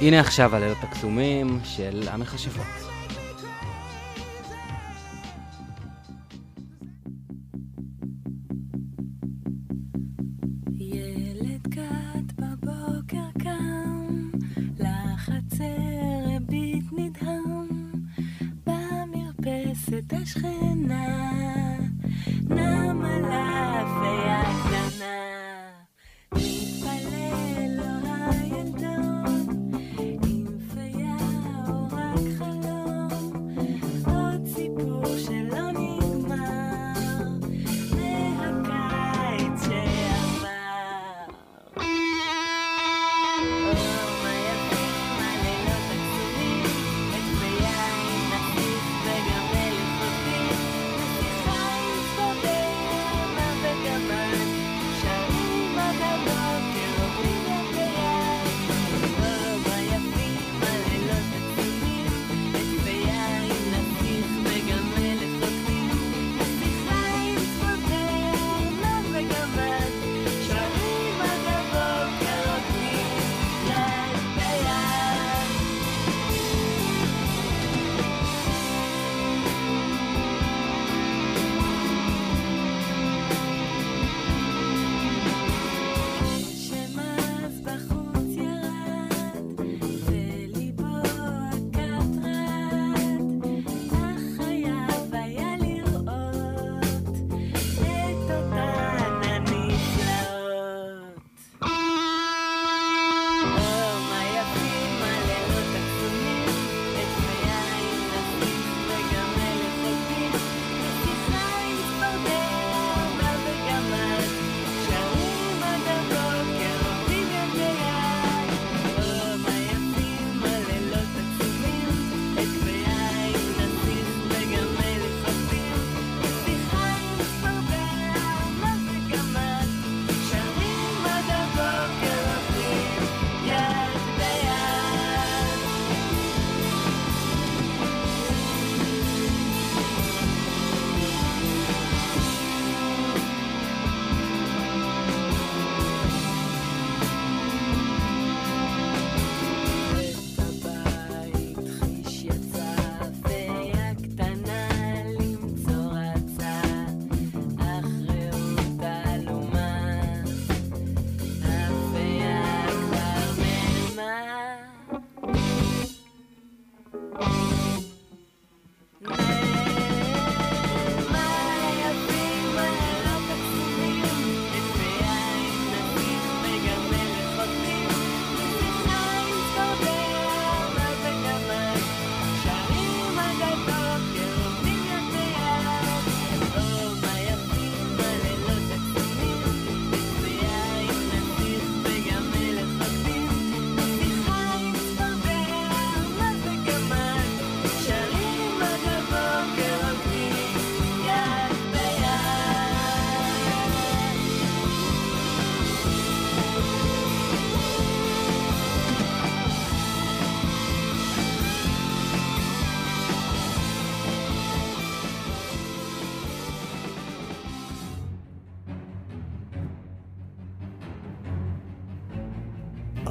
[SPEAKER 4] הנה עכשיו הלילות הקסומים של המכשפות.
[SPEAKER 12] ילד קט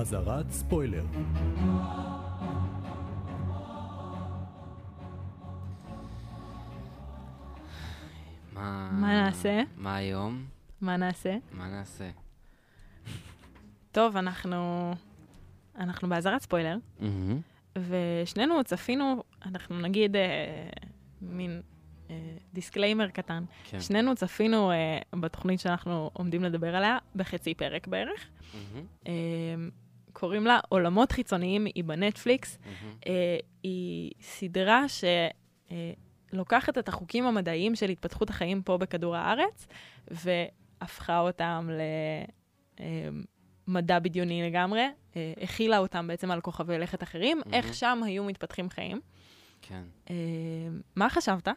[SPEAKER 3] אזהרת ספוילר.
[SPEAKER 4] מה...
[SPEAKER 5] מה נעשה?
[SPEAKER 4] מה היום?
[SPEAKER 5] מה נעשה?
[SPEAKER 4] מה נעשה?
[SPEAKER 5] טוב, אנחנו... אנחנו באזהרת ספוילר. ושנינו צפינו, אנחנו נגיד אה, מין אה, disclaimer קטן.
[SPEAKER 4] כן.
[SPEAKER 5] שנינו צפינו אה, בתוכנית שאנחנו עומדים לדבר עליה בחצי פרק בערך. אה, קוראים לה עולמות חיצוניים, היא בנטפליקס.
[SPEAKER 4] מהמם.
[SPEAKER 5] אה, היא סדרה שלוקחת את החוקים המדעיים של התפתחות החיים פה בכדור הארץ, והפכה אותם למדע בדיוני לגמרי, אה, הכילה אותם בעצם על כוכבי לכת אחרים,
[SPEAKER 4] מהמם.
[SPEAKER 5] איך שם היו מתפתחים חיים.
[SPEAKER 4] כן.
[SPEAKER 5] אה, מה חשבת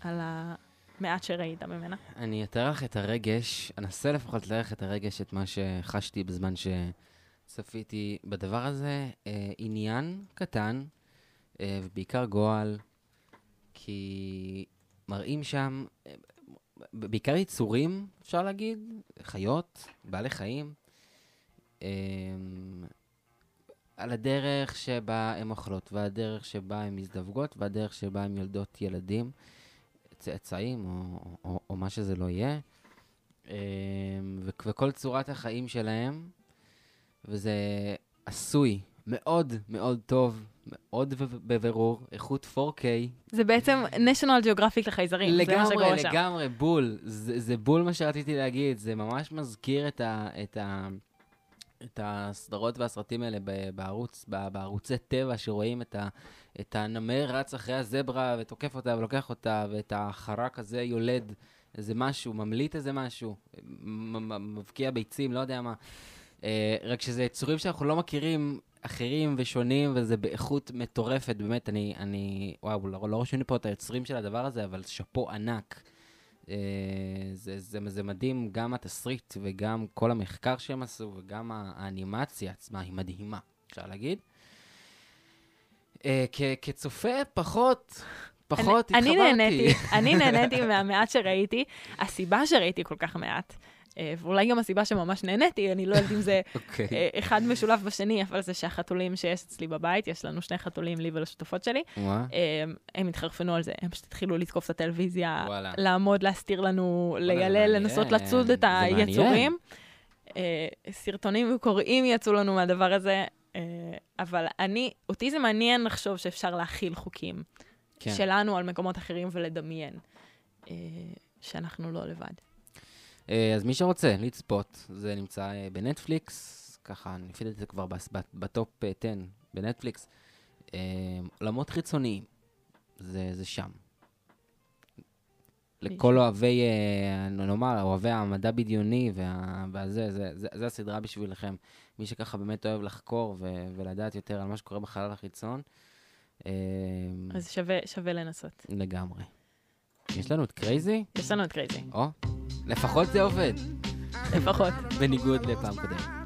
[SPEAKER 5] על המעט שראית ממנה?
[SPEAKER 4] אני אתאר לך את הרגש, אנסה לפחות לתאר לך את הרגש, את מה שחשתי בזמן שצפיתי בדבר הזה. אה, עניין קטן, אה, ובעיקר גועל, כי מראים שם, אה, בעיקר יצורים, אפשר להגיד, חיות, בעלי חיים, אה, על הדרך שבה הן אוכלות, והדרך שבה הן מזדווגות, והדרך שבה הן יולדות ילדים. צאצאים, או, או, או מה שזה לא יהיה, אמ, ו- וכל צורת החיים שלהם, וזה עשוי מאוד מאוד טוב, מאוד בבירור, איכות 4K.
[SPEAKER 5] זה בעצם national geographic לחייזרים, זה מה
[SPEAKER 4] לגמרי,
[SPEAKER 5] שקורה שם.
[SPEAKER 4] לגמרי, בול. זה, זה בול מה שרציתי להגיד, זה ממש מזכיר את, ה, את, ה, את הסדרות והסרטים האלה בערוץ, בערוצי טבע, שרואים את, ה, את הנמר רץ אחרי הזברה ותוקף אותה ולוקח אותה, ואת החרק הזה יולד איזה משהו, ממליט איזה משהו, מבקיע ביצים, לא יודע מה. אה, רק שזה יצורים שאנחנו לא מכירים, אחרים ושונים, וזה באיכות מטורפת, באמת, אני, אני, וואו, לא, לא רושמים לי פה את היוצרים של הדבר הזה, אבל שאפו ענק. אה, זה, זה, זה מדהים, גם התסריט וגם כל המחקר שהם עשו, וגם האנימציה עצמה היא מדהימה, אפשר להגיד. אה, כ- כצופה, פחות, פחות
[SPEAKER 5] אני,
[SPEAKER 4] התחברתי.
[SPEAKER 5] אני נהניתי, אני נהניתי מהמעט שראיתי. הסיבה שראיתי כל כך מעט, ואולי גם הסיבה שממש נהניתי, אני לא יודעת אם זה
[SPEAKER 4] אוקיי.
[SPEAKER 5] אה, אחד משולב בשני, אבל זה שהחתולים שיש אצלי בבית, יש לנו שני חתולים, לי ולשותפות שלי,
[SPEAKER 4] וואה.
[SPEAKER 5] אה, הם התחרפנו על זה, הם פשוט התחילו לתקוף את הטלוויזיה,
[SPEAKER 4] וואלה.
[SPEAKER 5] לעמוד, להסתיר לנו, ליילל, לנסות לצוד את. היצורים. אה, סרטונים קוראים יצאו לנו מהדבר הזה, אה, אבל אני, אותי זה מעניין לחשוב שאפשר להכיל חוקים
[SPEAKER 4] כן.
[SPEAKER 5] שלנו על מקומות אחרים ולדמיין אה, שאנחנו לא לבד.
[SPEAKER 4] אה, אז מי שרוצה לצפות, זה נמצא אה, בנטפליקס, ככה, אני לפי דעתי זה כבר בטופ אה, 10 בנטפליקס. אה, עולמות חיצוניים, זה, זה שם. לכל אוהבי, נאמר, אוהבי המדע בדיוני וה, והזה, זה, זה, זה הסדרה בשבילכם. מי שככה באמת אוהב לחקור ו, ולדעת יותר על מה שקורה בחלל החיצון,
[SPEAKER 5] אז שווה, שווה לנסות.
[SPEAKER 4] לגמרי. יש לנו את קרייזי?
[SPEAKER 5] יש לנו את קרייזי,
[SPEAKER 4] או, לפחות זה עובד.
[SPEAKER 5] לפחות.
[SPEAKER 4] בניגוד לפעם קודמת.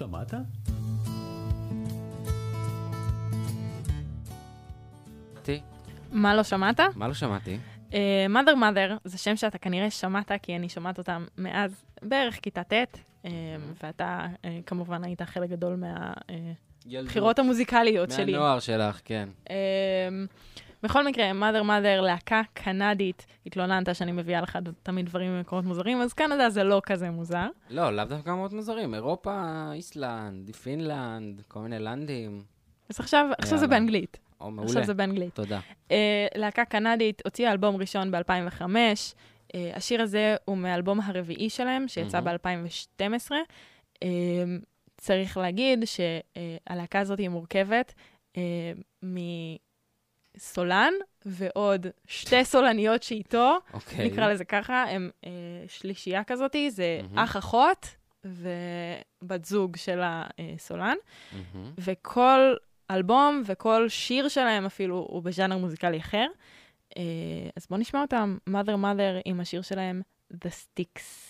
[SPEAKER 3] שמעת?
[SPEAKER 5] מה לא שמעת?
[SPEAKER 4] מה לא שמעתי?
[SPEAKER 5] אה, mother mother זה שם שאתה כנראה שמעת, כי אני שומעת אותם מאז בערך כיתה ט', אה, ואתה אה, כמובן היית חלק גדול מהבחירות המוזיקליות שלי.
[SPEAKER 4] מהנוער שלך, כן.
[SPEAKER 5] בכל מקרה, mother mother, להקה קנדית, התלוננת שאני מביאה לך תמיד דברים ממקומות מוזרים, אז קנדה זה לא כזה מוזר.
[SPEAKER 4] לא, לאו דווקא מאוד מוזרים. אירופה, איסלנד, פינלנד, כל מיני לנדים.
[SPEAKER 5] אז עכשיו, עכשיו זה. באנגלית.
[SPEAKER 4] או, מעולה.
[SPEAKER 5] עכשיו זה באנגלית.
[SPEAKER 4] תודה.
[SPEAKER 5] אה, להקה קנדית הוציאה אלבום ראשון ב-2005. אה, השיר הזה הוא מהאלבום הרביעי שלהם, שיצא
[SPEAKER 4] מהמם.
[SPEAKER 5] ב-2012. אה, צריך להגיד שהלהקה הזאת היא מורכבת אה, מסולן ועוד שתי סולניות שאיתו,
[SPEAKER 4] אוקיי.
[SPEAKER 5] נקרא לזה ככה, הם אה, שלישייה כזאתי, זה
[SPEAKER 4] מהמם.
[SPEAKER 5] אח אחות ובת זוג של הסולן.
[SPEAKER 4] מהמם.
[SPEAKER 5] וכל אלבום וכל שיר שלהם אפילו הוא בז'אנר מוזיקלי אחר. אה, אז בואו נשמע אותם, mother mother עם השיר שלהם, The Sticks.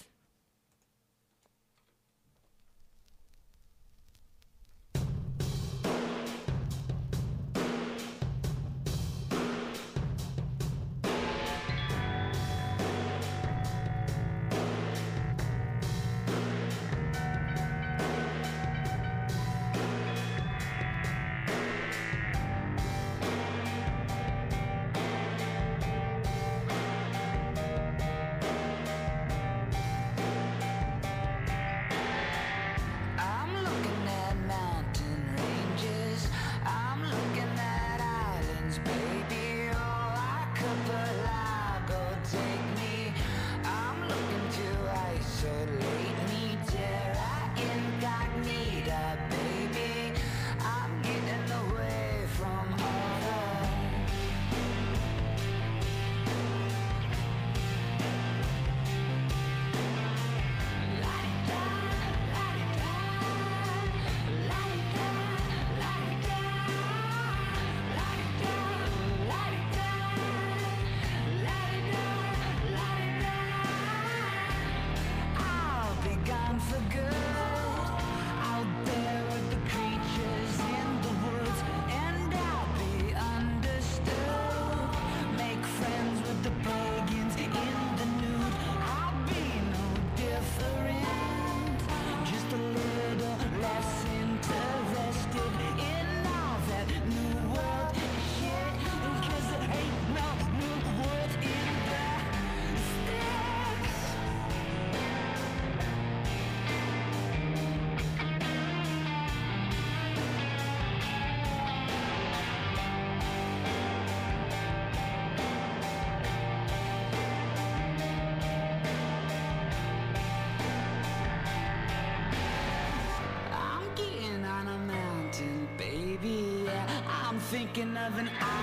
[SPEAKER 13] Thinking of an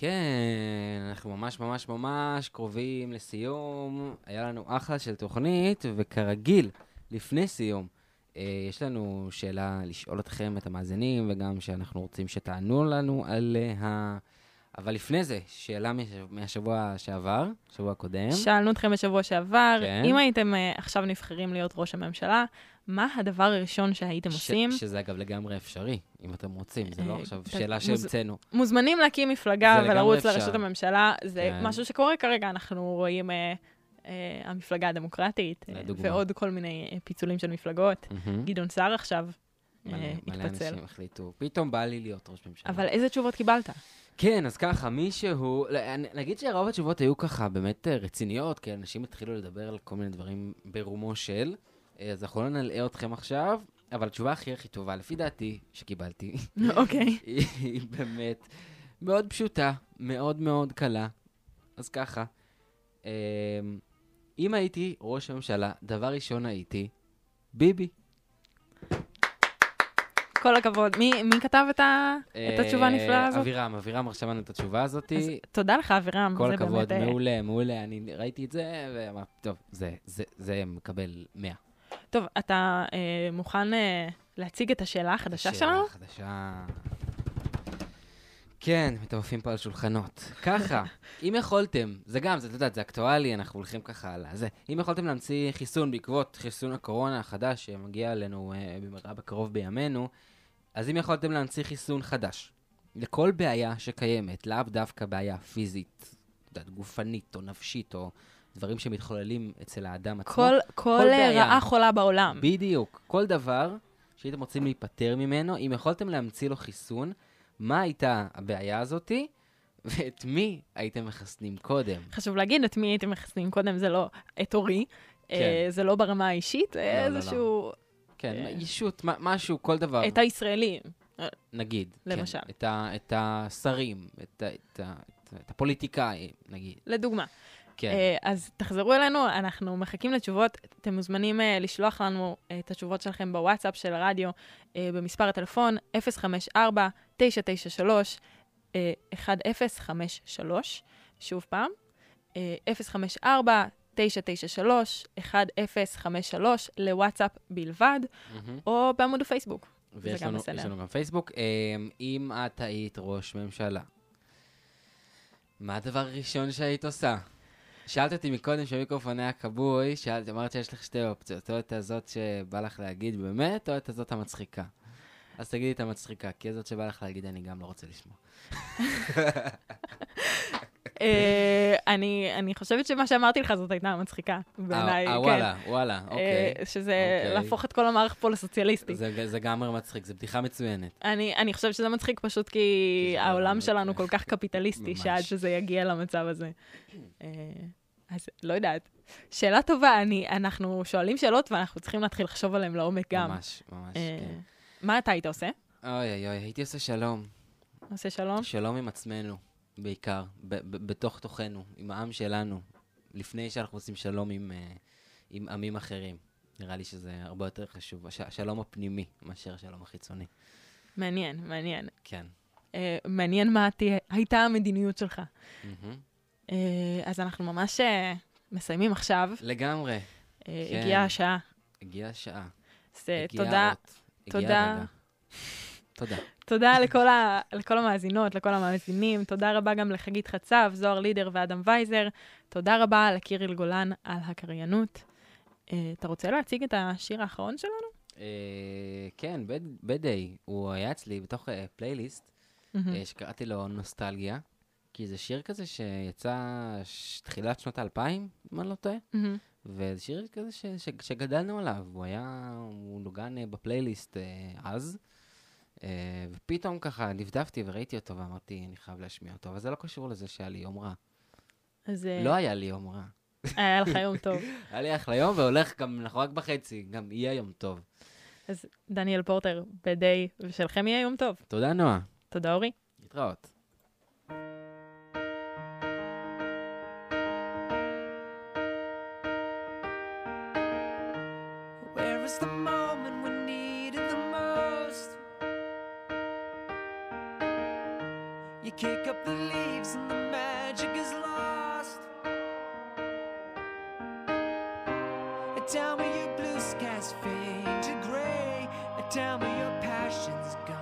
[SPEAKER 4] כן, אנחנו ממש ממש ממש קרובים לסיום. היה לנו אחלה של תוכנית, וכרגיל, לפני סיום, אה, יש לנו שאלה לשאול אתכם, את המאזינים, וגם שאנחנו רוצים שתענו לנו עליה. אבל לפני זה, שאלה מהשבוע שעבר, שבוע הקודם.
[SPEAKER 5] שאלנו אתכם בשבוע שעבר,
[SPEAKER 4] כן.
[SPEAKER 5] אם הייתם אה, עכשיו נבחרים להיות ראש הממשלה, מה הדבר הראשון שהייתם
[SPEAKER 4] ש-
[SPEAKER 5] עושים?
[SPEAKER 4] שזה אגב לגמרי אפשרי, אם אתם רוצים, זה לא
[SPEAKER 5] אה,
[SPEAKER 4] עכשיו שאלה שהמצאנו.
[SPEAKER 5] מוזמנים להקים מפלגה ולרוץ. לראשות הממשלה, זה
[SPEAKER 4] כן.
[SPEAKER 5] משהו שקורה כרגע, אנחנו רואים אה, המפלגה הדמוקרטית,
[SPEAKER 4] לדוגמה.
[SPEAKER 5] ועוד כל מיני פיצולים של מפלגות.
[SPEAKER 4] מהמם.
[SPEAKER 5] גדעון סער עכשיו
[SPEAKER 4] מלא
[SPEAKER 5] אה.
[SPEAKER 4] אנשים החליטו, פתאום בא לי להיות ראש ממשלה.
[SPEAKER 5] אבל איזה תשובות קיבלת?
[SPEAKER 4] כן, אז ככה, מישהו, לא, נגיד שרוב התשובות היו ככה באמת אה, רציניות, כי אנשים התחילו לדבר על כל מיני דברים ברומו של, אה, אז אנחנו לא נלאה אתכם עכשיו, אבל התשובה הכי הכי טובה, לפי דעתי, שקיבלתי,
[SPEAKER 5] אוקיי.
[SPEAKER 4] היא באמת מאוד פשוטה, מאוד מאוד קלה. אז ככה, אם הייתי ראש הממשלה, דבר ראשון הייתי ביבי.
[SPEAKER 5] כל הכבוד. מי מי כתב את ה- את התשובה
[SPEAKER 4] אה,
[SPEAKER 5] הנפלאה הזאת?
[SPEAKER 4] אבירם, אבירם רשם לנו את התשובה הזאת.
[SPEAKER 5] אז תודה לך, אבירם.
[SPEAKER 4] כל
[SPEAKER 5] זה
[SPEAKER 4] הכבוד,
[SPEAKER 5] באמת, אה,
[SPEAKER 4] מעולה, מעולה. אני ראיתי את זה, ואמרתי, טוב, זה, זה, זה מקבל 100.
[SPEAKER 5] טוב, אתה אה, מוכן אה, להציג את השאלה החדשה שלנו?
[SPEAKER 4] שאלה חדשה. כן, מטורפים פה על שולחנות. ככה, אם יכולתם, זה גם, זה, את יודעת, זה אקטואלי, אנחנו הולכים ככה על זה. אם יכולתם להמציא חיסון בעקבות חיסון הקורונה החדש שמגיע אלינו אה, במהרה בקרוב בימינו, אז אם יכולתם להמציא חיסון חדש לכל בעיה שקיימת, לאו דווקא בעיה פיזית, גופנית או נפשית או דברים שמתחוללים אצל האדם עצמו.
[SPEAKER 5] כל, כל,
[SPEAKER 4] בעיה.
[SPEAKER 5] רעה חולה בעולם.
[SPEAKER 4] בדיוק. כל דבר שהייתם רוצים להיפטר ממנו, אם יכולתם להמציא לו חיסון, מה הייתה הבעיה הזאתי, ואת מי הייתם מחסנים קודם.
[SPEAKER 5] חשוב להגיד את מי הייתם מחסנים קודם, זה לא את אורי, אה, זה לא ברמה האישית,
[SPEAKER 4] לא,
[SPEAKER 5] אה,
[SPEAKER 4] לא,
[SPEAKER 5] איזשהו...
[SPEAKER 4] כן,
[SPEAKER 5] אה,
[SPEAKER 4] ישות, משהו, כל דבר.
[SPEAKER 5] את הישראלים.
[SPEAKER 4] נגיד.
[SPEAKER 5] כן, למשל.
[SPEAKER 4] כן, את, ה, את השרים, את, ה, את, ה, את הפוליטיקאים, נגיד.
[SPEAKER 5] לדוגמה.
[SPEAKER 4] כן.
[SPEAKER 5] אה, אז תחזרו אלינו, אנחנו מחכים לתשובות. אתם מוזמנים אה, לשלוח לנו את התשובות שלכם בוואטסאפ של הרדיו, במספר הטלפון 054-993-1053, שוב פעם, 054 993-1053 לוואטסאפ בלבד,
[SPEAKER 4] mm-hmm.
[SPEAKER 5] או בעמוד הפייסבוק.
[SPEAKER 4] ויש לנו, יש לנו גם פייסבוק. אמ, אם את היית ראש ממשלה, מה הדבר הראשון שהיית עושה? שאלת אותי מקודם שהמיקרופון היה כבוי, שאלת, אמרת שיש לך שתי אופציות, או את הזאת שבא לך להגיד באמת, או את הזאת המצחיקה. אז תגידי את המצחיקה, כי הזאת שבא לך להגיד אני גם לא רוצה לשמוע.
[SPEAKER 5] אה, אני אני חושבת שמה שאמרתי לך זאת הייתה מצחיקה, בעיניי.
[SPEAKER 4] אה,
[SPEAKER 5] כן.
[SPEAKER 4] וואלה, וואלה,
[SPEAKER 5] אה,
[SPEAKER 4] אוקיי.
[SPEAKER 5] שזה
[SPEAKER 4] אוקיי.
[SPEAKER 5] להפוך את כל המערך פה לסוציאליסטי.
[SPEAKER 4] זה, זה גם מצחיק, זו בדיחה מצוינת.
[SPEAKER 5] אני, אני חושבת שזה מצחיק פשוט כי העולם שלנו כל כך קפיטליסטי. שעד שזה יגיע למצב הזה. אה, אז לא יודעת. שאלה טובה, אני, אנחנו שואלים שאלות ואנחנו צריכים להתחיל לחשוב עליהן לעומק גם.
[SPEAKER 4] ממש, ממש,
[SPEAKER 5] אה,
[SPEAKER 4] כן.
[SPEAKER 5] מה אתה היית עושה?
[SPEAKER 4] אוי אוי אוי, הייתי עושה שלום.
[SPEAKER 5] עושה שלום?
[SPEAKER 4] שלום עם עצמנו, בעיקר, בתוך תוכנו, עם העם שלנו, לפני שאנחנו עושים שלום עם, אה, עם עמים אחרים. נראה לי שזה הרבה יותר חשוב, הש- השלום הפנימי מאשר השלום החיצוני.
[SPEAKER 5] מעניין, מעניין.
[SPEAKER 4] כן.
[SPEAKER 5] אה, מעניין מה תהיה, הייתה המדיניות שלך.
[SPEAKER 4] מהמם.
[SPEAKER 5] אה, אז אנחנו ממש אה, מסיימים עכשיו.
[SPEAKER 4] לגמרי.
[SPEAKER 5] אה,
[SPEAKER 4] כן.
[SPEAKER 5] הגיעה השעה.
[SPEAKER 4] הגיעה השעה.
[SPEAKER 5] אז
[SPEAKER 4] הגיע
[SPEAKER 5] תודה.
[SPEAKER 4] הגיע
[SPEAKER 5] תודה.
[SPEAKER 4] תודה.
[SPEAKER 5] תודה לכל, ה, לכל המאזינות, לכל המאזינים. תודה רבה גם לחגית חצב, זוהר לידר ואדם וייזר. תודה רבה לקיריל גולן על הקריינות. אה, אתה רוצה להציג את השיר האחרון שלנו?
[SPEAKER 4] אה, כן, בדיי, הוא היה אצלי בתוך אה, פלייליסט,
[SPEAKER 5] מהמם.
[SPEAKER 4] אה, שקראתי לו נוסטלגיה, כי זה שיר כזה שיצא ש- תחילת שנות האלפיים, אם אני לא טועה.
[SPEAKER 5] מהמם.
[SPEAKER 4] וזה שיר כזה ש, ש, שגדלנו עליו, הוא היה, הוא נוגן בפלייליסט אה, אז, ופתאום ככה נבדפתי וראיתי אותו ואמרתי, אני חייב להשמיע אותו, אבל זה לא קשור לזה שהיה לי יום רע.
[SPEAKER 5] אז אה,
[SPEAKER 4] לא היה לי יום רע.
[SPEAKER 5] היה לך יום טוב.
[SPEAKER 4] היה לי אחלה יום, והולך גם, אנחנו רק בחצי, גם יהיה יום טוב.
[SPEAKER 5] אז דניאל פורטר, בדיי, ושלכם יהיה יום טוב.
[SPEAKER 4] תודה, נועה.
[SPEAKER 5] תודה, אורי.
[SPEAKER 4] להתראות.
[SPEAKER 13] Where is the Kick up the leaves
[SPEAKER 14] and the magic is lost. Tell me your blue skies fade to gray. And tell me your passion's gone.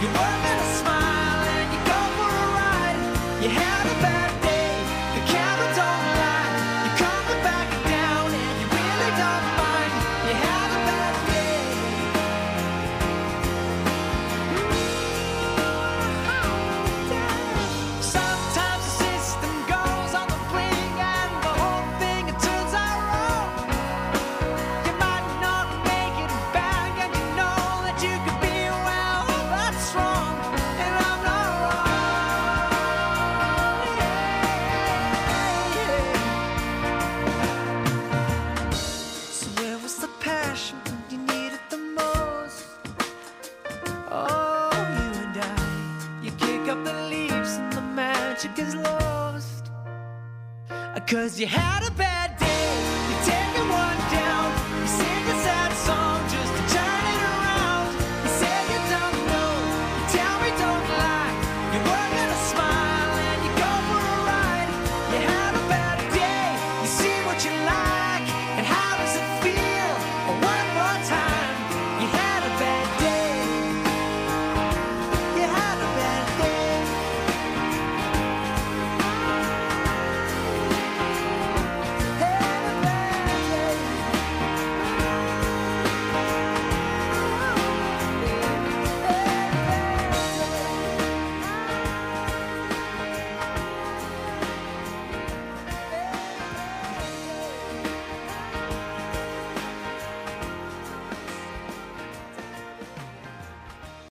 [SPEAKER 14] You work at a smile and you go for a ride. You have